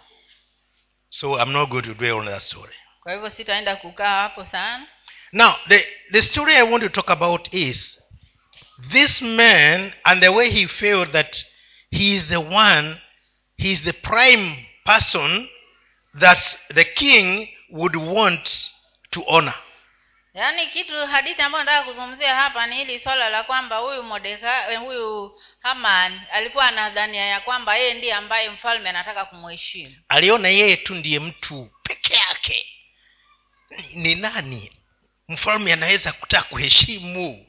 So I'm not going to dwell on that story.
kwa hivyo sitaenda kukaa hapo sana
Now, the, the story I want to talk about is this man and the way he failed that he is the one, he is the prime person that the king would want to honor.
yaani kitu hadithi ambayo nataka kuzungumzia hapa ni hili swala la kwamba huyu modeka huyu haman alikuwa anadhania ya kwamba yeye ndiye ambaye mfalme anataka kumheshimu
aliona yeye tu ndiye mtu peke yake. Ni nani mfalme anaweza kutaka kuheshimu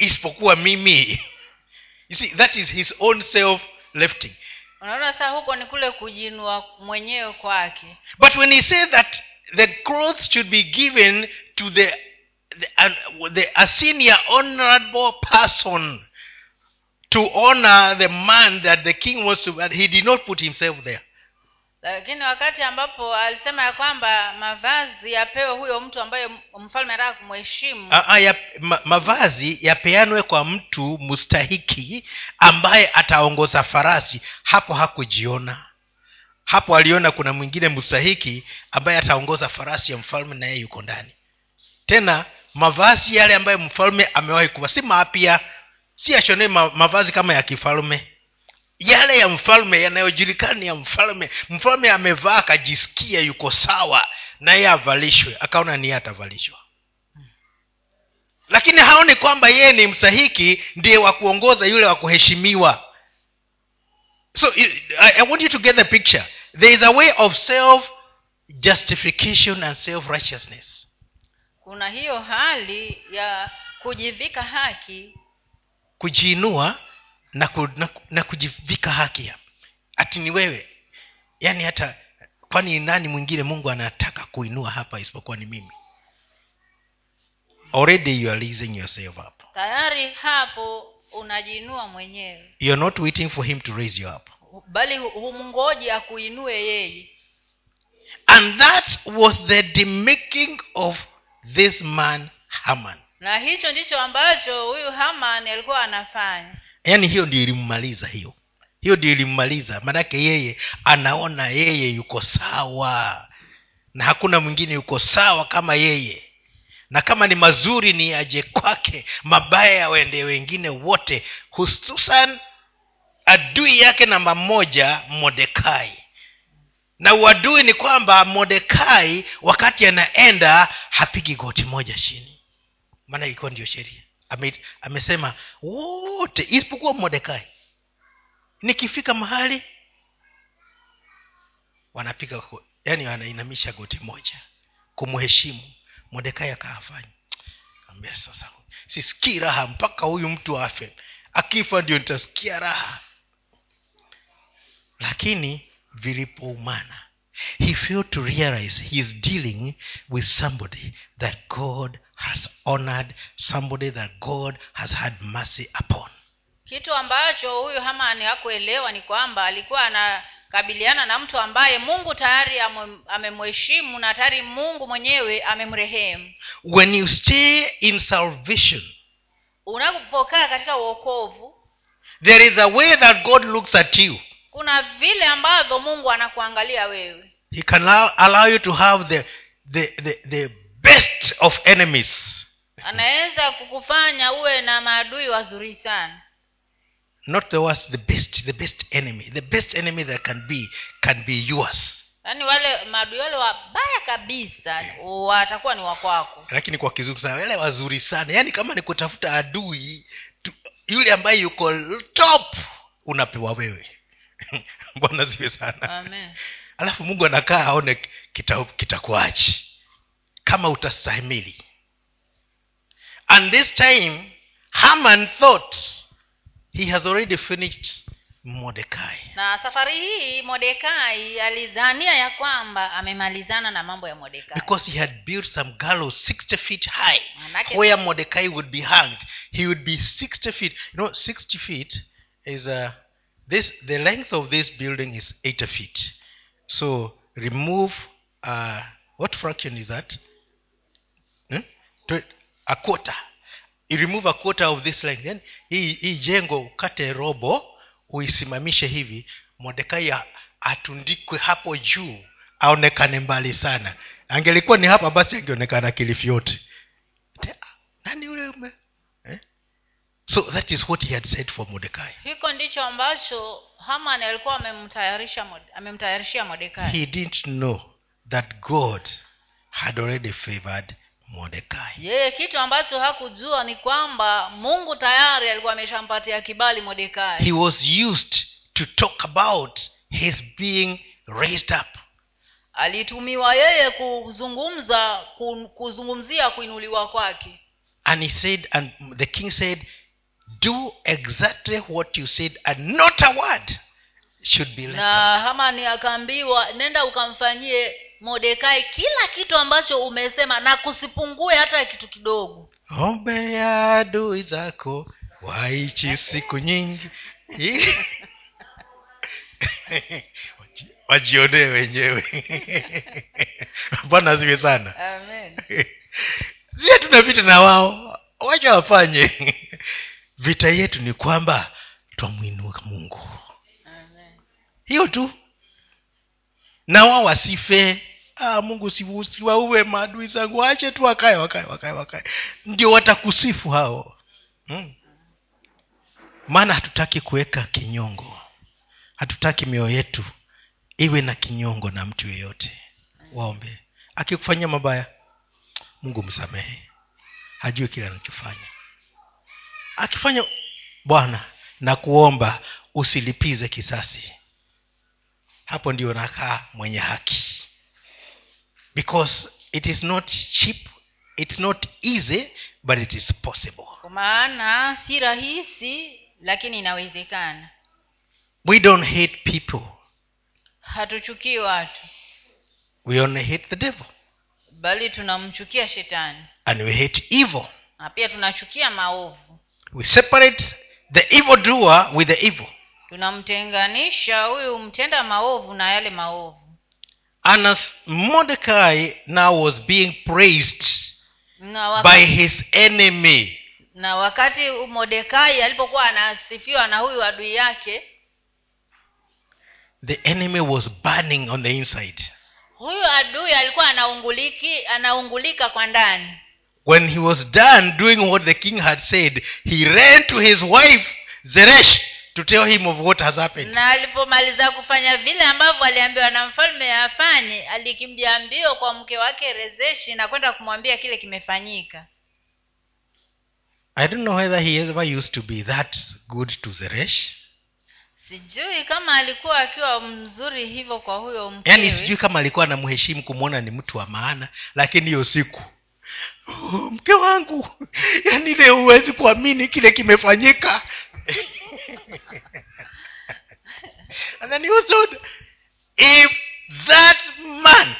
isipokuwa mimi. You see that is his own self lifting
unaona saa huko ni kule kujinua mwenyewe kwake.
But when he said that the clothes should be given to the the, uh, the a senior honorable person to honor the man that the king was to he did not put himself there
lakini wakati ambapo alisema ya kwamba mavazi yapewe huyo mtu ambaye mfalme anataka kumheshimu.
Ah, ah, ya, ma, mavazi yapeanwe kwa mtu mustahiki ambaye ataongoza farasi. Hapo hakujiona. Hapo aliona kuna mwingine mstahiki ambaye ataongoza farasi ya mfalme na yeye yuko ndani. Tena mavazi yale ambayo mfalme amewahi kuva si mapya si ashonee ma, mavazi kama ya kifalme yale ya mfalme yanayojulikana ni ya mfalme. Mfalme amevaa akajisikia yuko sawa na yeye avalishwe. Akaona niye atavalishwa. Lakini haoni kwamba yeye ni msahiki ndiye wa kuongoza yule wa kuheshimiwa. So I, i want you to get the picture. There is a way of self justification and self righteousness
kuna hiyo hali ya kujivika haki.
Kujiinua na, ku, na, na kujivika haki ati ni wewe. Yaani hata kwani nani mwingine mungu anataka kuinua hapa isipokuwa ni mimi? Already you are raising yourself up.
Tayari hapo unajiinua mwenyewe.
You're not waiting for him to raise you up.
Bali humngoji akuinue yeye.
And that was the demaking of this man haman.
Na hicho ndicho ambacho huyu haman alikuwa anafanya
yaani hiyo ndio ilimmaliza hiyo. Hiyo ndio ilimmaliza. Maanake yeye anaona yeye yuko sawa. Na hakuna mwingine yuko sawa kama yeye. Na kama ni mazuri ni aje kwake. Mabaya yawende wengine wote. Hususan adui yake namba moja modekai na uadui ni kwamba modekai wakati anaenda hapigi goti moja chini. Maana ilikuwa ndio sheria Ame, amesema wote isipokuwa modekai nikifika mahali wanapiga yani wanainamisha goti moja kumheshimu. Modekai akaafanya ambia sasa sisikii raha mpaka huyu mtu afe. Akifa ndio nitasikia raha. Lakini vilipoumana he failed to realize he is dealing with somebody that god has honored somebody that god has had mercy upon.
Kitu ambacho huyu hamani hakuelewa ni kwamba alikuwa anakabiliana na mtu ambaye mungu tayari amemheshimu na tayari mungu mwenyewe amemrehemu.
When you stay in salvation
unapokaa katika uokovu
there is a way that god looks at you.
kuna vile ambavyo mungu anakuangalia wewe
he can allow, allow you to have the, the, the, the best of enemies.
Anaweza kukufanya uwe na maadui wazuri sana.
Not the worst the best the best enemy. The best enemy that can be can be yours.
Yaani wale maadui wale wabaya kabisa watakuwa ni wakwako
lakini kwa kizungu sana wale wazuri sana. Yaani kama ni kutafuta adui tu, yule ambaye yuko top unapewa wewe. <laughs> Bwana ziwe sana.
Amen
alafu mungu anakaa aone kita- kama utastahimili. And this time haman thought he has already finished modekai
na safari hii modekai alidhania ya kwamba amemalizana na mambo ya modekai
because he had built some gallows 60 feet high.
Manake-
where modekai would be hanged. He would be 60 feet. You know 60 feet is a, this the length of this building is 80 feet so remove uh, what fraction is that? Hmm? A quarter. You remove a quarter of this line. Then hii hii jengo ukate robo uisimamishe hivi. Mordekai atundikwe hapo juu aonekane mbali sana. Angelikuwa ni hapa basi angeonekana kilifyote nani yule ume eh? So that is what he had said for modekai
hiko ndicho ambacho haman alikuwa amemtayarishia modekai
he didn't know that god had already favored mordekai.
Yeye kitu ambacho hakujua ni kwamba mungu tayari alikuwa ameshampatia kibali modekai
he was used to talk about his being raised up.
Alitumiwa yeye kuzungumza kuzungumzia kuinuliwa kwake.
And he said and the king said do exactly what you said and not a word should be left out."
na hamani akaambiwa nenda ukamfanyie modekai kila kitu ambacho umesema na kusipungue hata kitu kidogo.
Ombe ya adui zako waichi siku nyingi. <laughs> Wajionee wenyewe. <laughs> Bwana ziwe sana.
Amen. <laughs>
Sie tunapita na wao wacha wafanye vita yetu ni kwamba twamwinua mungu. Hiyo tu. Na wao wasife ah, mungu si- usiwaue maadui zangu wache tu wakae wakae wakae wakae. Ndio watakusifu hao. Hmm. maana hatutaki kuweka kinyongo. Hatutaki mioyo yetu iwe na kinyongo na mtu yeyote. Waombe. Akikufanyia mabaya mungu msamehe. Hajui kile anachofanya akifanya bwana na kuomba usilipize kisasi. Hapo ndio nakaa mwenye haki. Because it is not cheap it's not easy but it is possible.
Kwa maana si rahisi lakini inawezekana.
We don't hate people.
Hatuchukii watu.
We only hate the devil.
Bali tunamchukia shetani.
And we hate evil.
Na pia tunachukia maovu
we separate the evil doer with the evil.
Tunamtenganisha huyu mtenda maovu na yale maovu.
And as mordecai now was being praised
wakati,
by his enemy.
Na wakati mordekai alipokuwa anasifiwa na huyu adui yake
the enemy was burning on the inside.
huyu adui alikuwa anaunguliki anaungulika kwa ndani
when he was done doing what the king had said he ran to his wife zeresh to tell him of what has happened.
Na alipomaliza kufanya vile ambavyo aliambiwa na mfalme afanye alikimbia mbio kwa mke wake rezeshi na kwenda kumwambia kile kimefanyika.
I don't know whether he ever used to be that good to zeresh.
Sijui kama alikuwa akiwa mzuri hivyo kwa huyo mkewe.
yani sijui kama alikuwa anamheshimu kumwona ni mtu wa maana lakini hiyo siku <laughs> mke wangu yaani leo huwezi kuamini kile kimefanyika. <laughs> And then he was if that man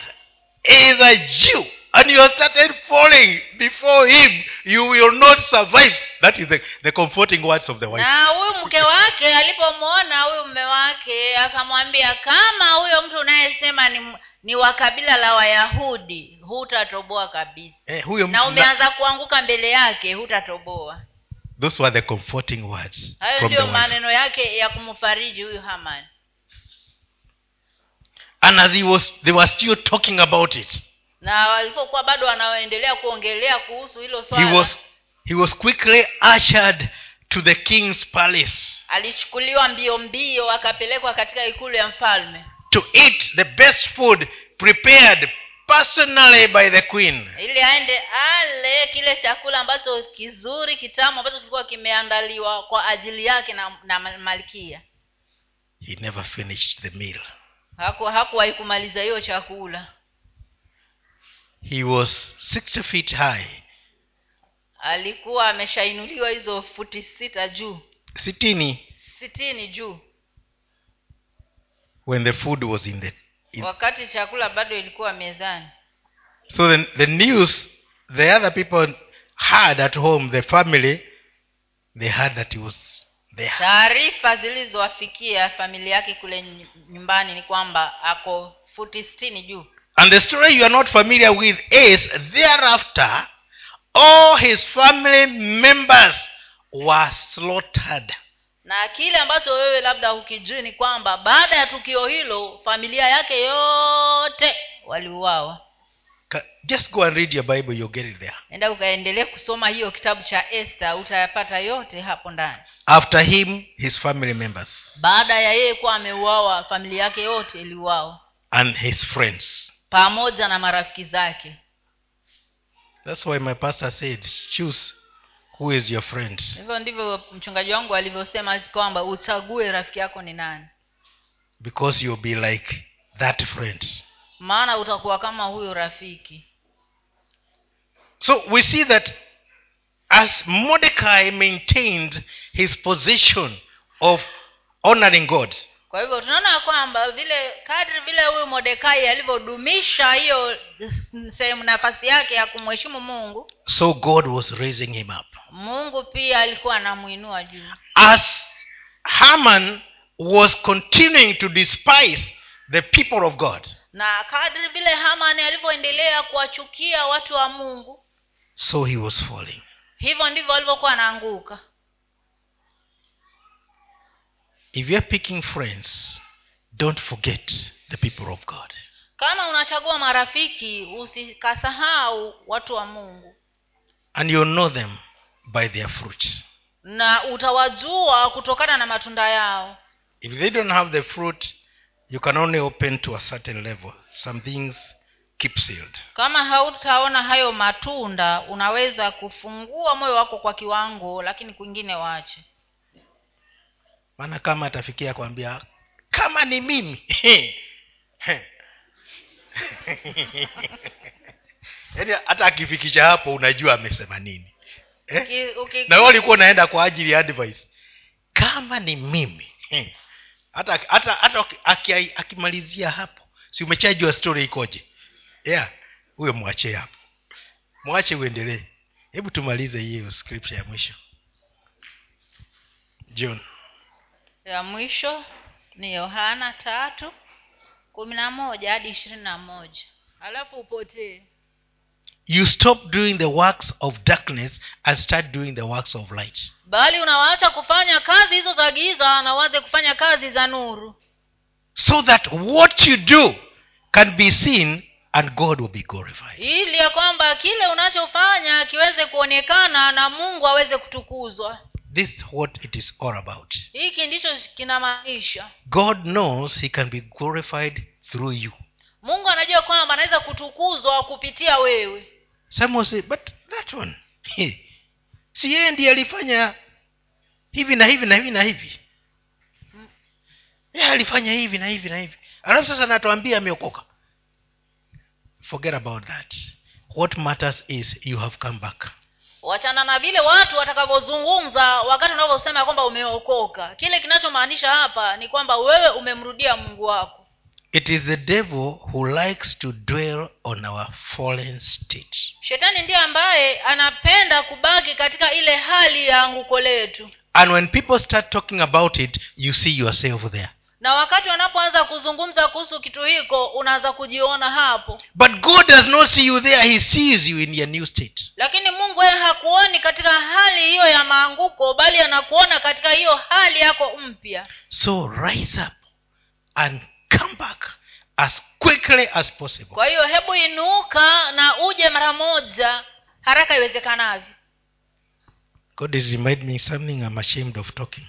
is a jew and you started falling before him you will not survive. That is the, the comforting words of the wife.
Na huyu mke wake alipomwona huyu mme wake akamwambia kama huyo mtu unayesema ni, ni wa kabila la wayahudi. Hutatoboa kabisa.
Eh, huyo
na
umeanza
umeanza kuanguka mbele yake hutatoboa.
Those were the comforting words
hayo ndiyo maneno yake ya kumfariji huyu haman.
And as he was they were still talking about it.
Na walipokuwa bado wanaendelea kuongelea kuhusu hilo
he was he was quickly ushered to the king's palace.
alichukuliwa mbio mbio akapelekwa katika ikulu ya mfalme
to eat the best food prepared personally by the queen.
Ili aende ale kile chakula ambacho kizuri kitamu ambacho kilikuwa kimeandaliwa kwa ajili yake na, na malkia.
He never finished the meal.
Hakuwahi kumaliza hiyo chakula.
He was 60 feet high.
Alikuwa ameshainuliwa hizo futi sita juu.
Sitini.
Sitini juu
when the food was in the in,
wakati chakula bado ilikuwa mezani.
So the, the news the other people had at home the family they heard that he was there.
Taarifa zilizowafikia familia yake kule nyumbani ni kwamba ako futi sitini juu.
And the story you are not familiar with is thereafter all his family members were slaughtered.
Na kile ambacho wewe labda hukijui ni kwamba baada ya tukio hilo familia yake yote waliuawa.
Just go and read your Bible, you'll get it there.
enda ukaendelee kusoma hiyo kitabu cha esther utayapata yote hapo ndani.
After him, his family members.
Baada ya yeye kuwa ameuawa familia yake yote iliuawa.
And his friends.
pamoja na marafiki zake.
That's why my pastor said, choose who is your friend.
hivyo ndivyo mchungaji wangu alivyosema kwamba uchague rafiki yako ni nani
Because you'll be like that friend.
maana utakuwa kama huyo rafiki
So we see that as Mordecai maintained his position of honoring God,
kwa hivyo tunaona kwamba vile kadri vile huyu modekai alivyodumisha hiyo sehemu nafasi yake ya kumheshimu mungu
so God was raising him up.
mungu pia alikuwa anamwinua juu
As Haman was continuing to despise the people of God,
na kadri vile hamani alivyoendelea kuwachukia watu wa mungu
so he was falling.
hivyo ndivyo alivyokuwa anaanguka
If you're picking friends, don't forget the people of God.
kama unachagua marafiki usikasahau watu wa mungu
And you know them by their fruit.
na utawajua kutokana na matunda yao
If they don't have the fruit, you can only open to a certain level. Some things keep sealed.
kama hautaona hayo matunda unaweza kufungua moyo wako kwa kiwango lakini kwingine waache
maana kama atafikia kwambia kama ni mimi. <laughs> Yaani hata akifikisha hapo unajua amesema nini. Eh?
okay, okay,
na ulikuwa unaenda kwa ajili ya advice. Kama ni mimi. Eh, hata hata hata aki- aki- akimalizia hapo si umechajua story ikoje? Yeah huyo mwache hapo. Mwache uendelee. Hebu tumalize hiyo scripture ya mwisho. John
ya mwisho ni yohana tatu kumi na moja hadi ishirini na moja. Alafu upotee.
You stop doing the works of darkness and start doing the works of light.
Bali unawaacha kufanya kazi hizo za giza na uanze kufanya kazi za nuru.
So that what you do can be seen and god will be glorified.
Ili ya kwamba kile unachofanya kiweze kuonekana na mungu aweze kutukuzwa
this is what it is all about.
Hiki ndicho kinamaanisha.
God knows he can be glorified through you.
Mungu anajua kwamba anaweza kutukuzwa kupitia wewe.
Some will say but that one si yeye ndiye alifanya hivi na hivi na hivi na hivi. Yeye alifanya hivi na hivi na hivi. Alafu sasa natuambia ameokoka. Forget about that. What matters is you have come back
wachana na vile watu watakavyozungumza wakati unavyosema kwamba umeokoka. Kile kinachomaanisha hapa ni kwamba wewe umemrudia mungu wako.
It is the devil who likes to dwell on our fallen state.
Shetani ndiye ambaye anapenda kubaki katika ile hali ya anguko letu.
And when people start talking about it you see yourself there
na wakati wanapoanza kuzungumza kuhusu kitu hiko unaanza kujiona hapo.
But god does not see you there he sees you in your new state.
Lakini mungu yeye hakuoni katika hali hiyo ya maanguko bali anakuona katika hiyo hali yako mpya.
So rise up and come back as quickly as possible.
Kwa hiyo hebu inuka na uje mara moja haraka iwezekanavyo.
God is me something i'm ashamed of talking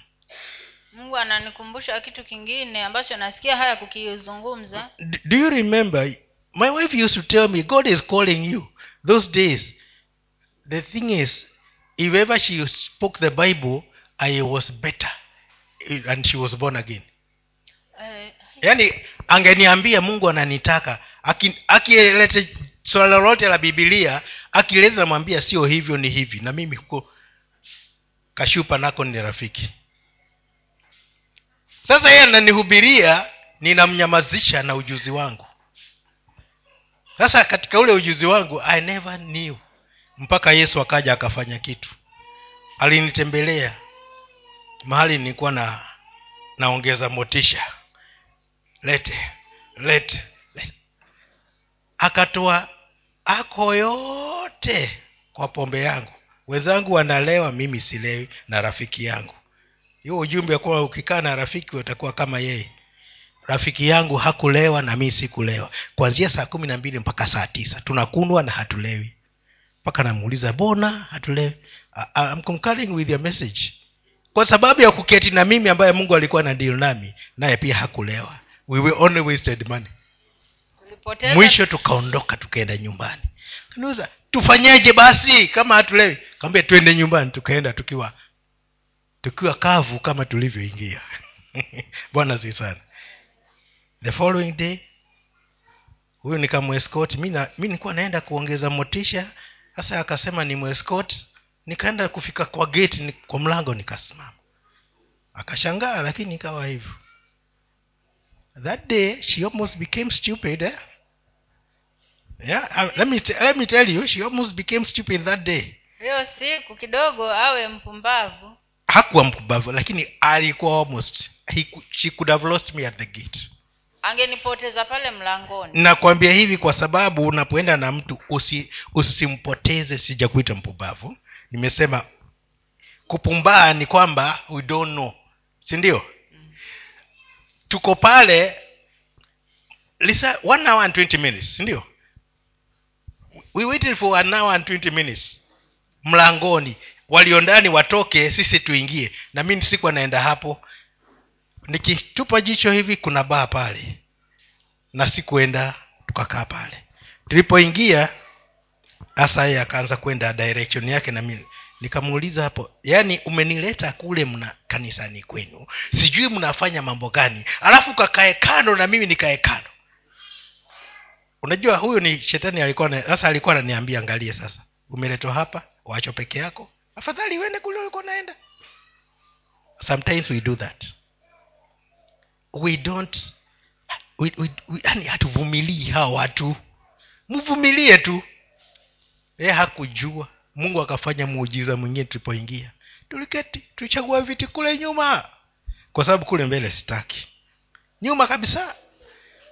mungu ananikumbusha kitu kingine ambacho nasikia haya kukizungumza.
Do you remember? My wife used to tell me god is calling you. Those days the thing is if ever she spoke the bible i was better. And she was born again.
Uh,
yaani angeniambia mungu ananitaka Aki- swala lolote la bibilia akileta namwambia sio hivyo ni hivi na mimi huko kashupa nako ni rafiki sasa yeye ananihubiria ninamnyamazisha na ujuzi wangu. Sasa katika ule ujuzi wangu i never knew. Mpaka yesu akaja akafanya kitu. Alinitembelea. Mahali nilikuwa na naongeza motisha. Lete lete, lete. akatoa ako yote kwa pombe yangu. Wenzangu wanalewa mimi silewi na rafiki yangu hiyo ujumbe kuwa ukikaa na rafiki utakuwa kama yeye. Rafiki yangu hakulewa na mi sikulewa. Kuanzia saa kumi na mbili mpaka saa tisa. Tunakunwa na hatulewi. Mpaka namuuliza bona hatulewi? I'm concurring with your message. Kwa sababu ya kuketi na mimi ambaye mungu alikuwa na deal nami naye pia hakulewa. We were only wasted money.
Tulipoteza.
Mwisho tukaondoka tukaenda nyumbani. Kaniuza tufanyeje basi kama hatulewi? Kaambia twende nyumbani. Tukaenda tukiwa tukiwa kavu kama tulivyoingia. <laughs> Bwana zii sana. The following day huyu nikamwescot mi nilikuwa naenda kuongeza motisha. Sasa akasema ni mwescot nikaenda kufika kwa gate ni, kwa mlango nikasimama. Akashangaa lakini ikawa hivyo. That day she almost became stupid eh? yeah let me, let me tell you she almost became stupid that day.
Hiyo siku kidogo awe mpumbavu
hakuwa mpumbavu lakini alikuwa almost he, she could have lost me at the gate.
Angenipoteza pale mlangoni.
Nakwambia hivi kwa sababu unapoenda na mtu usi, usimpoteze sija kuita mpumbavu. Nimesema kupumbaa ni kwamba we don't know si ndio? Tuko pale lisa one hour and 20 minutes si ndio? We waited for an hour and 20 minutes mlangoni walio ndani watoke sisi tuingie. Na mi sikuwa naenda hapo nikitupa jicho hivi kuna baa pale. Na sikuenda tukakaa pale. Tulipoingia hasa yeye akaanza kwenda direction yake na mimi nikamuuliza hapo yaani umenileta kule mna kanisani kwenu? Sijui mnafanya mambo gani? Alafu kakae kando na mimi nikae kando. Unajua huyu ni shetani alikuwa sasa alikuwa ananiambia angalie sasa umeletwa hapa wacho peke yako afadhali uende kule ulikuwa naenda sometimes we do that. We don't we, hatuvumilii hawa watu. Mvumilie tu. Ye hakujua. Mungu akafanya muujiza mwingine tulipoingia. Tuliketi tulichagua viti kule nyuma. Kwa sababu kule mbele sitaki. Nyuma kabisa.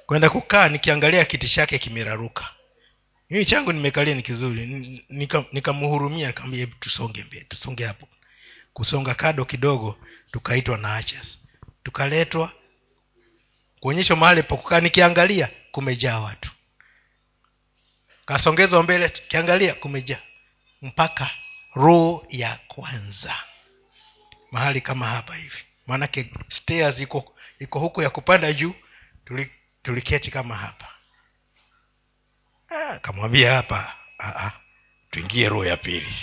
Kwenda kukaa nikiangalia kiti chake kimeraruka mimi changu nimekalia ni kizuri. Nikamhurumia nika- nikamwambia hebu tusonge mbele tusonge hapo. Kusonga kado kidogo tukaitwa na achas tukaletwa kuonyeshwa mahali pakukaa nikiangalia kumejaa watu. Kasongezwa mbele kiangalia kumejaa. Mpaka roho ya kwanza. Mahali kama hapa hivi. Maanake iko iko huku ya kupanda juu tuli- tuliketi kama hapa kamwambia hapa ah, ah, tuingie roho ya pili.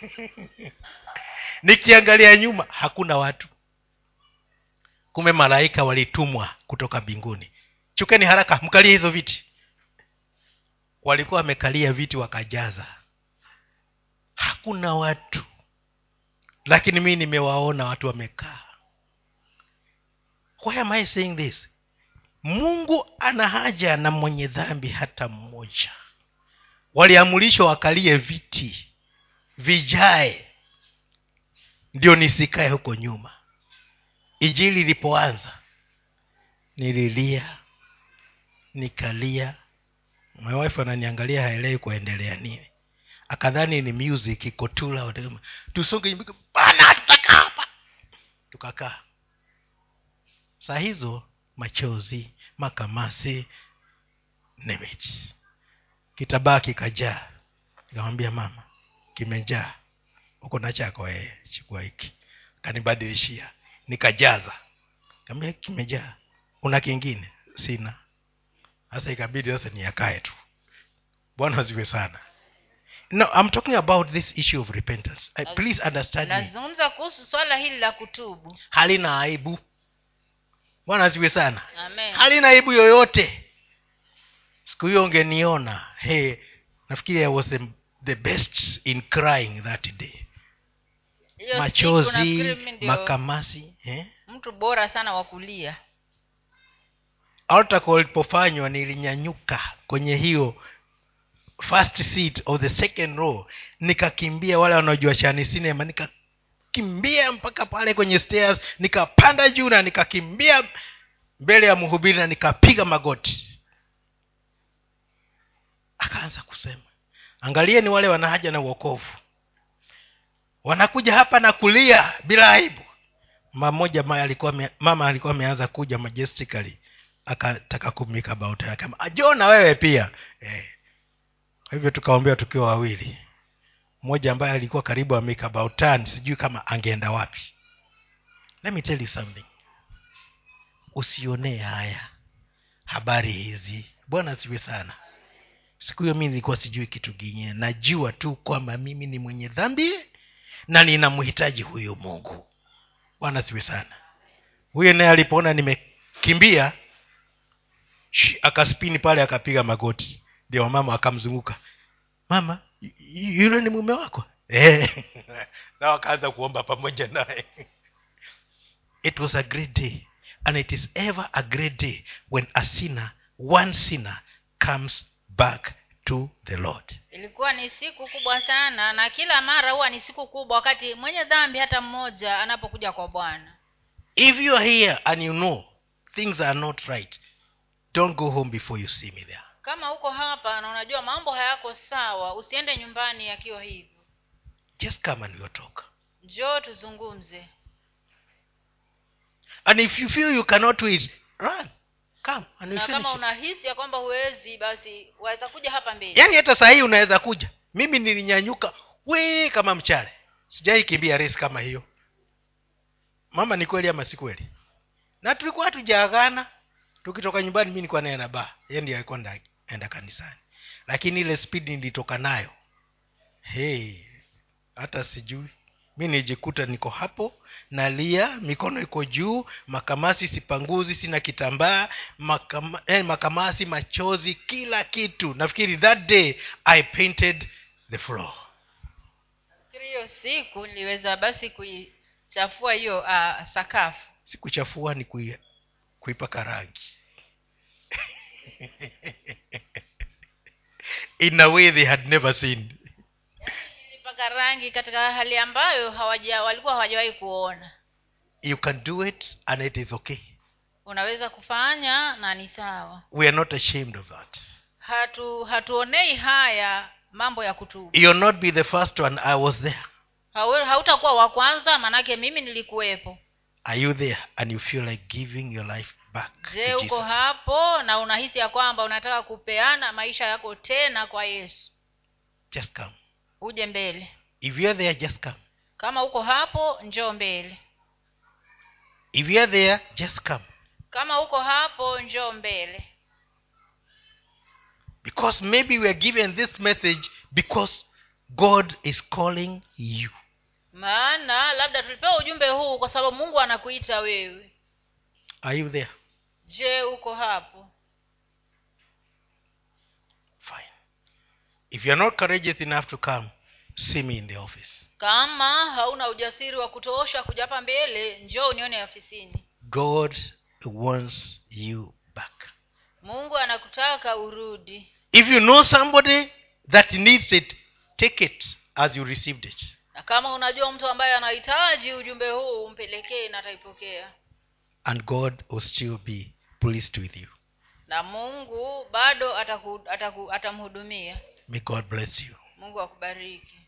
<laughs> Nikiangalia nyuma hakuna watu. Kumbe malaika walitumwa kutoka mbinguni. Chukeni haraka mkalie hizo viti. Walikuwa wamekalia viti wakajaza. Hakuna watu. Lakini mii nimewaona watu wamekaa. Why am i saying this mungu ana haja na mwenye dhambi hata mmoja. Waliamulishwa wakalie viti vijae ndio nisikae huko nyuma. Ijili ilipoanza nililia nikalia. My wife ananiangalia haelewi kuendelea nini. Akadhani ni music iko tu tusonge bana tutakaa hapa. Tukakaa. Saa hizo machozi makamasi name kitabaa kikajaa nikamwambia mama kimejaa. Uko na chako ee chukua hiki. Kanibadilishia nikajaza. Kaambia kimejaa. Una kingine? Sina. Sasa ikabidi sasa niyakae tu. Bwana ziwe sana. No i'm talking about this issue of repentance. I, please understand
nazungumza kuhusu swala hili la kutubu.
Halina aibu bwana ziwe sana.
Amen.
Halina aibu yoyote. Siku hiyo ungeniona hey, nafikiri i was the, the best in crying that day.
Hiyo
machozi makamasi eh?
mtu bora sana wa kulia.
Altar call ilipofanywa nilinyanyuka kwenye hiyo first seat of the second row nikakimbia wale wanaojua chani cinema nikakimbia mpaka pale kwenye stairs nikapanda juu na nikakimbia mbele ya mhubiri na nikapiga magoti. Akaanza kusema angalie ni wale wanahaja na uokovu wanakuja hapa na kulia bila aibu. Alikuwa mama alikuwa ameanza kuja majestically akataka kumika her. kama ajona wewe pia. Eh. kwa hivyo tukaombea tukiwa wawili mmoja ambaye alikuwa karibu turn sijui kama angeenda wapi. Let me tell you something. Usionee haya habari hizi. Bwana siwe sana. Siku hiyo mi nilikuwa sijui kitu kingine. Najua tu kwamba mimi ni mwenye dhambi na ninamhitaji huyo mungu. Bwana siwe sana. Huyo naye alipoona nimekimbia akaspini pale akapiga magoti. Ndio mama akamzunguka mama yule ni mume wako? Eh. <laughs> na wakaanza kuomba pamoja naye. It was a great day and it is ever a great day when a sinner one sinner comes back to the lord.
Ilikuwa ni siku kubwa sana na kila mara huwa ni siku kubwa wakati mwenye dhambi hata mmoja anapokuja kwa bwana.
If you are here and you know things are not right don't go home before you see me there
kama uko hapa na unajua mambo hayako sawa usiende nyumbani yakiwa hivyo.
Just come and we'll talk.
Njoo tuzungumze.
And if you feel you cannot do it run. Come and
na kama unahisi ya kwamba huwezi basi waweza kuja hapa mbele.
Yaani hata saa hii unaweza kuja. Mimi nilinyanyuka wee kama mchale. Sijai kimbia resi kama hiyo. Mama ni kweli ama si kweli? Na tulikuwa hatujaagana tukitoka nyumbani mi nilikuwa na ba ye ndiye alikuwa nda- enda kanisani. Lakini ile speed nilitoka nayo. Hey hata sijui. Mi nijikuta niko hapo nalia mikono iko juu makamasi sipanguzi sina kitambaa makama, eh, makamasi machozi kila kitu. Nafikiri that day i painted the floor.
Hiyo siku niliweza basi kuichafua hiyo uh, sakafu.
Sikuchafua ni kui, kuipaka rangi <laughs> in a way they had never seen.
Nilipaka rangi katika hali ambayo hawaja walikuwa hawajawahi kuona.
You can do it and it is okay.
Unaweza kufanya na ni sawa.
We are not ashamed of that.
Hatu hatuonei haya mambo ya kutubu.
You'll not be the first one. I was there.
Hautakuwa wa kwanza manake mimi nilikuwepo
are you there and you feel like giving your life back
je uko hapo na unahisi ya kwamba unataka kupeana maisha yako tena kwa yesu.
Just come.
Uje mbele.
If you are there just come.
Kama uko hapo njoo mbele.
If you are there just come.
Kama uko hapo njoo mbele.
Because maybe we are given this message because god is calling you
maana labda tulipewa ujumbe huu kwa sababu mungu anakuita wewe.
Are you there?
Je uko hapo?
Fine. If you are not courageous enough to come see me in the office.
Kama hauna ujasiri wa kutosha kuja hapa mbele njoo unione ofisini.
God wants you back.
Mungu anakutaka urudi.
If you know somebody that needs it take it as you received it
na kama unajua mtu ambaye anahitaji ujumbe huu umpelekee na ataipokea.
And god will still be pleased with you.
Na mungu bado atamhudumia.
May god bless you.
Mungu akubariki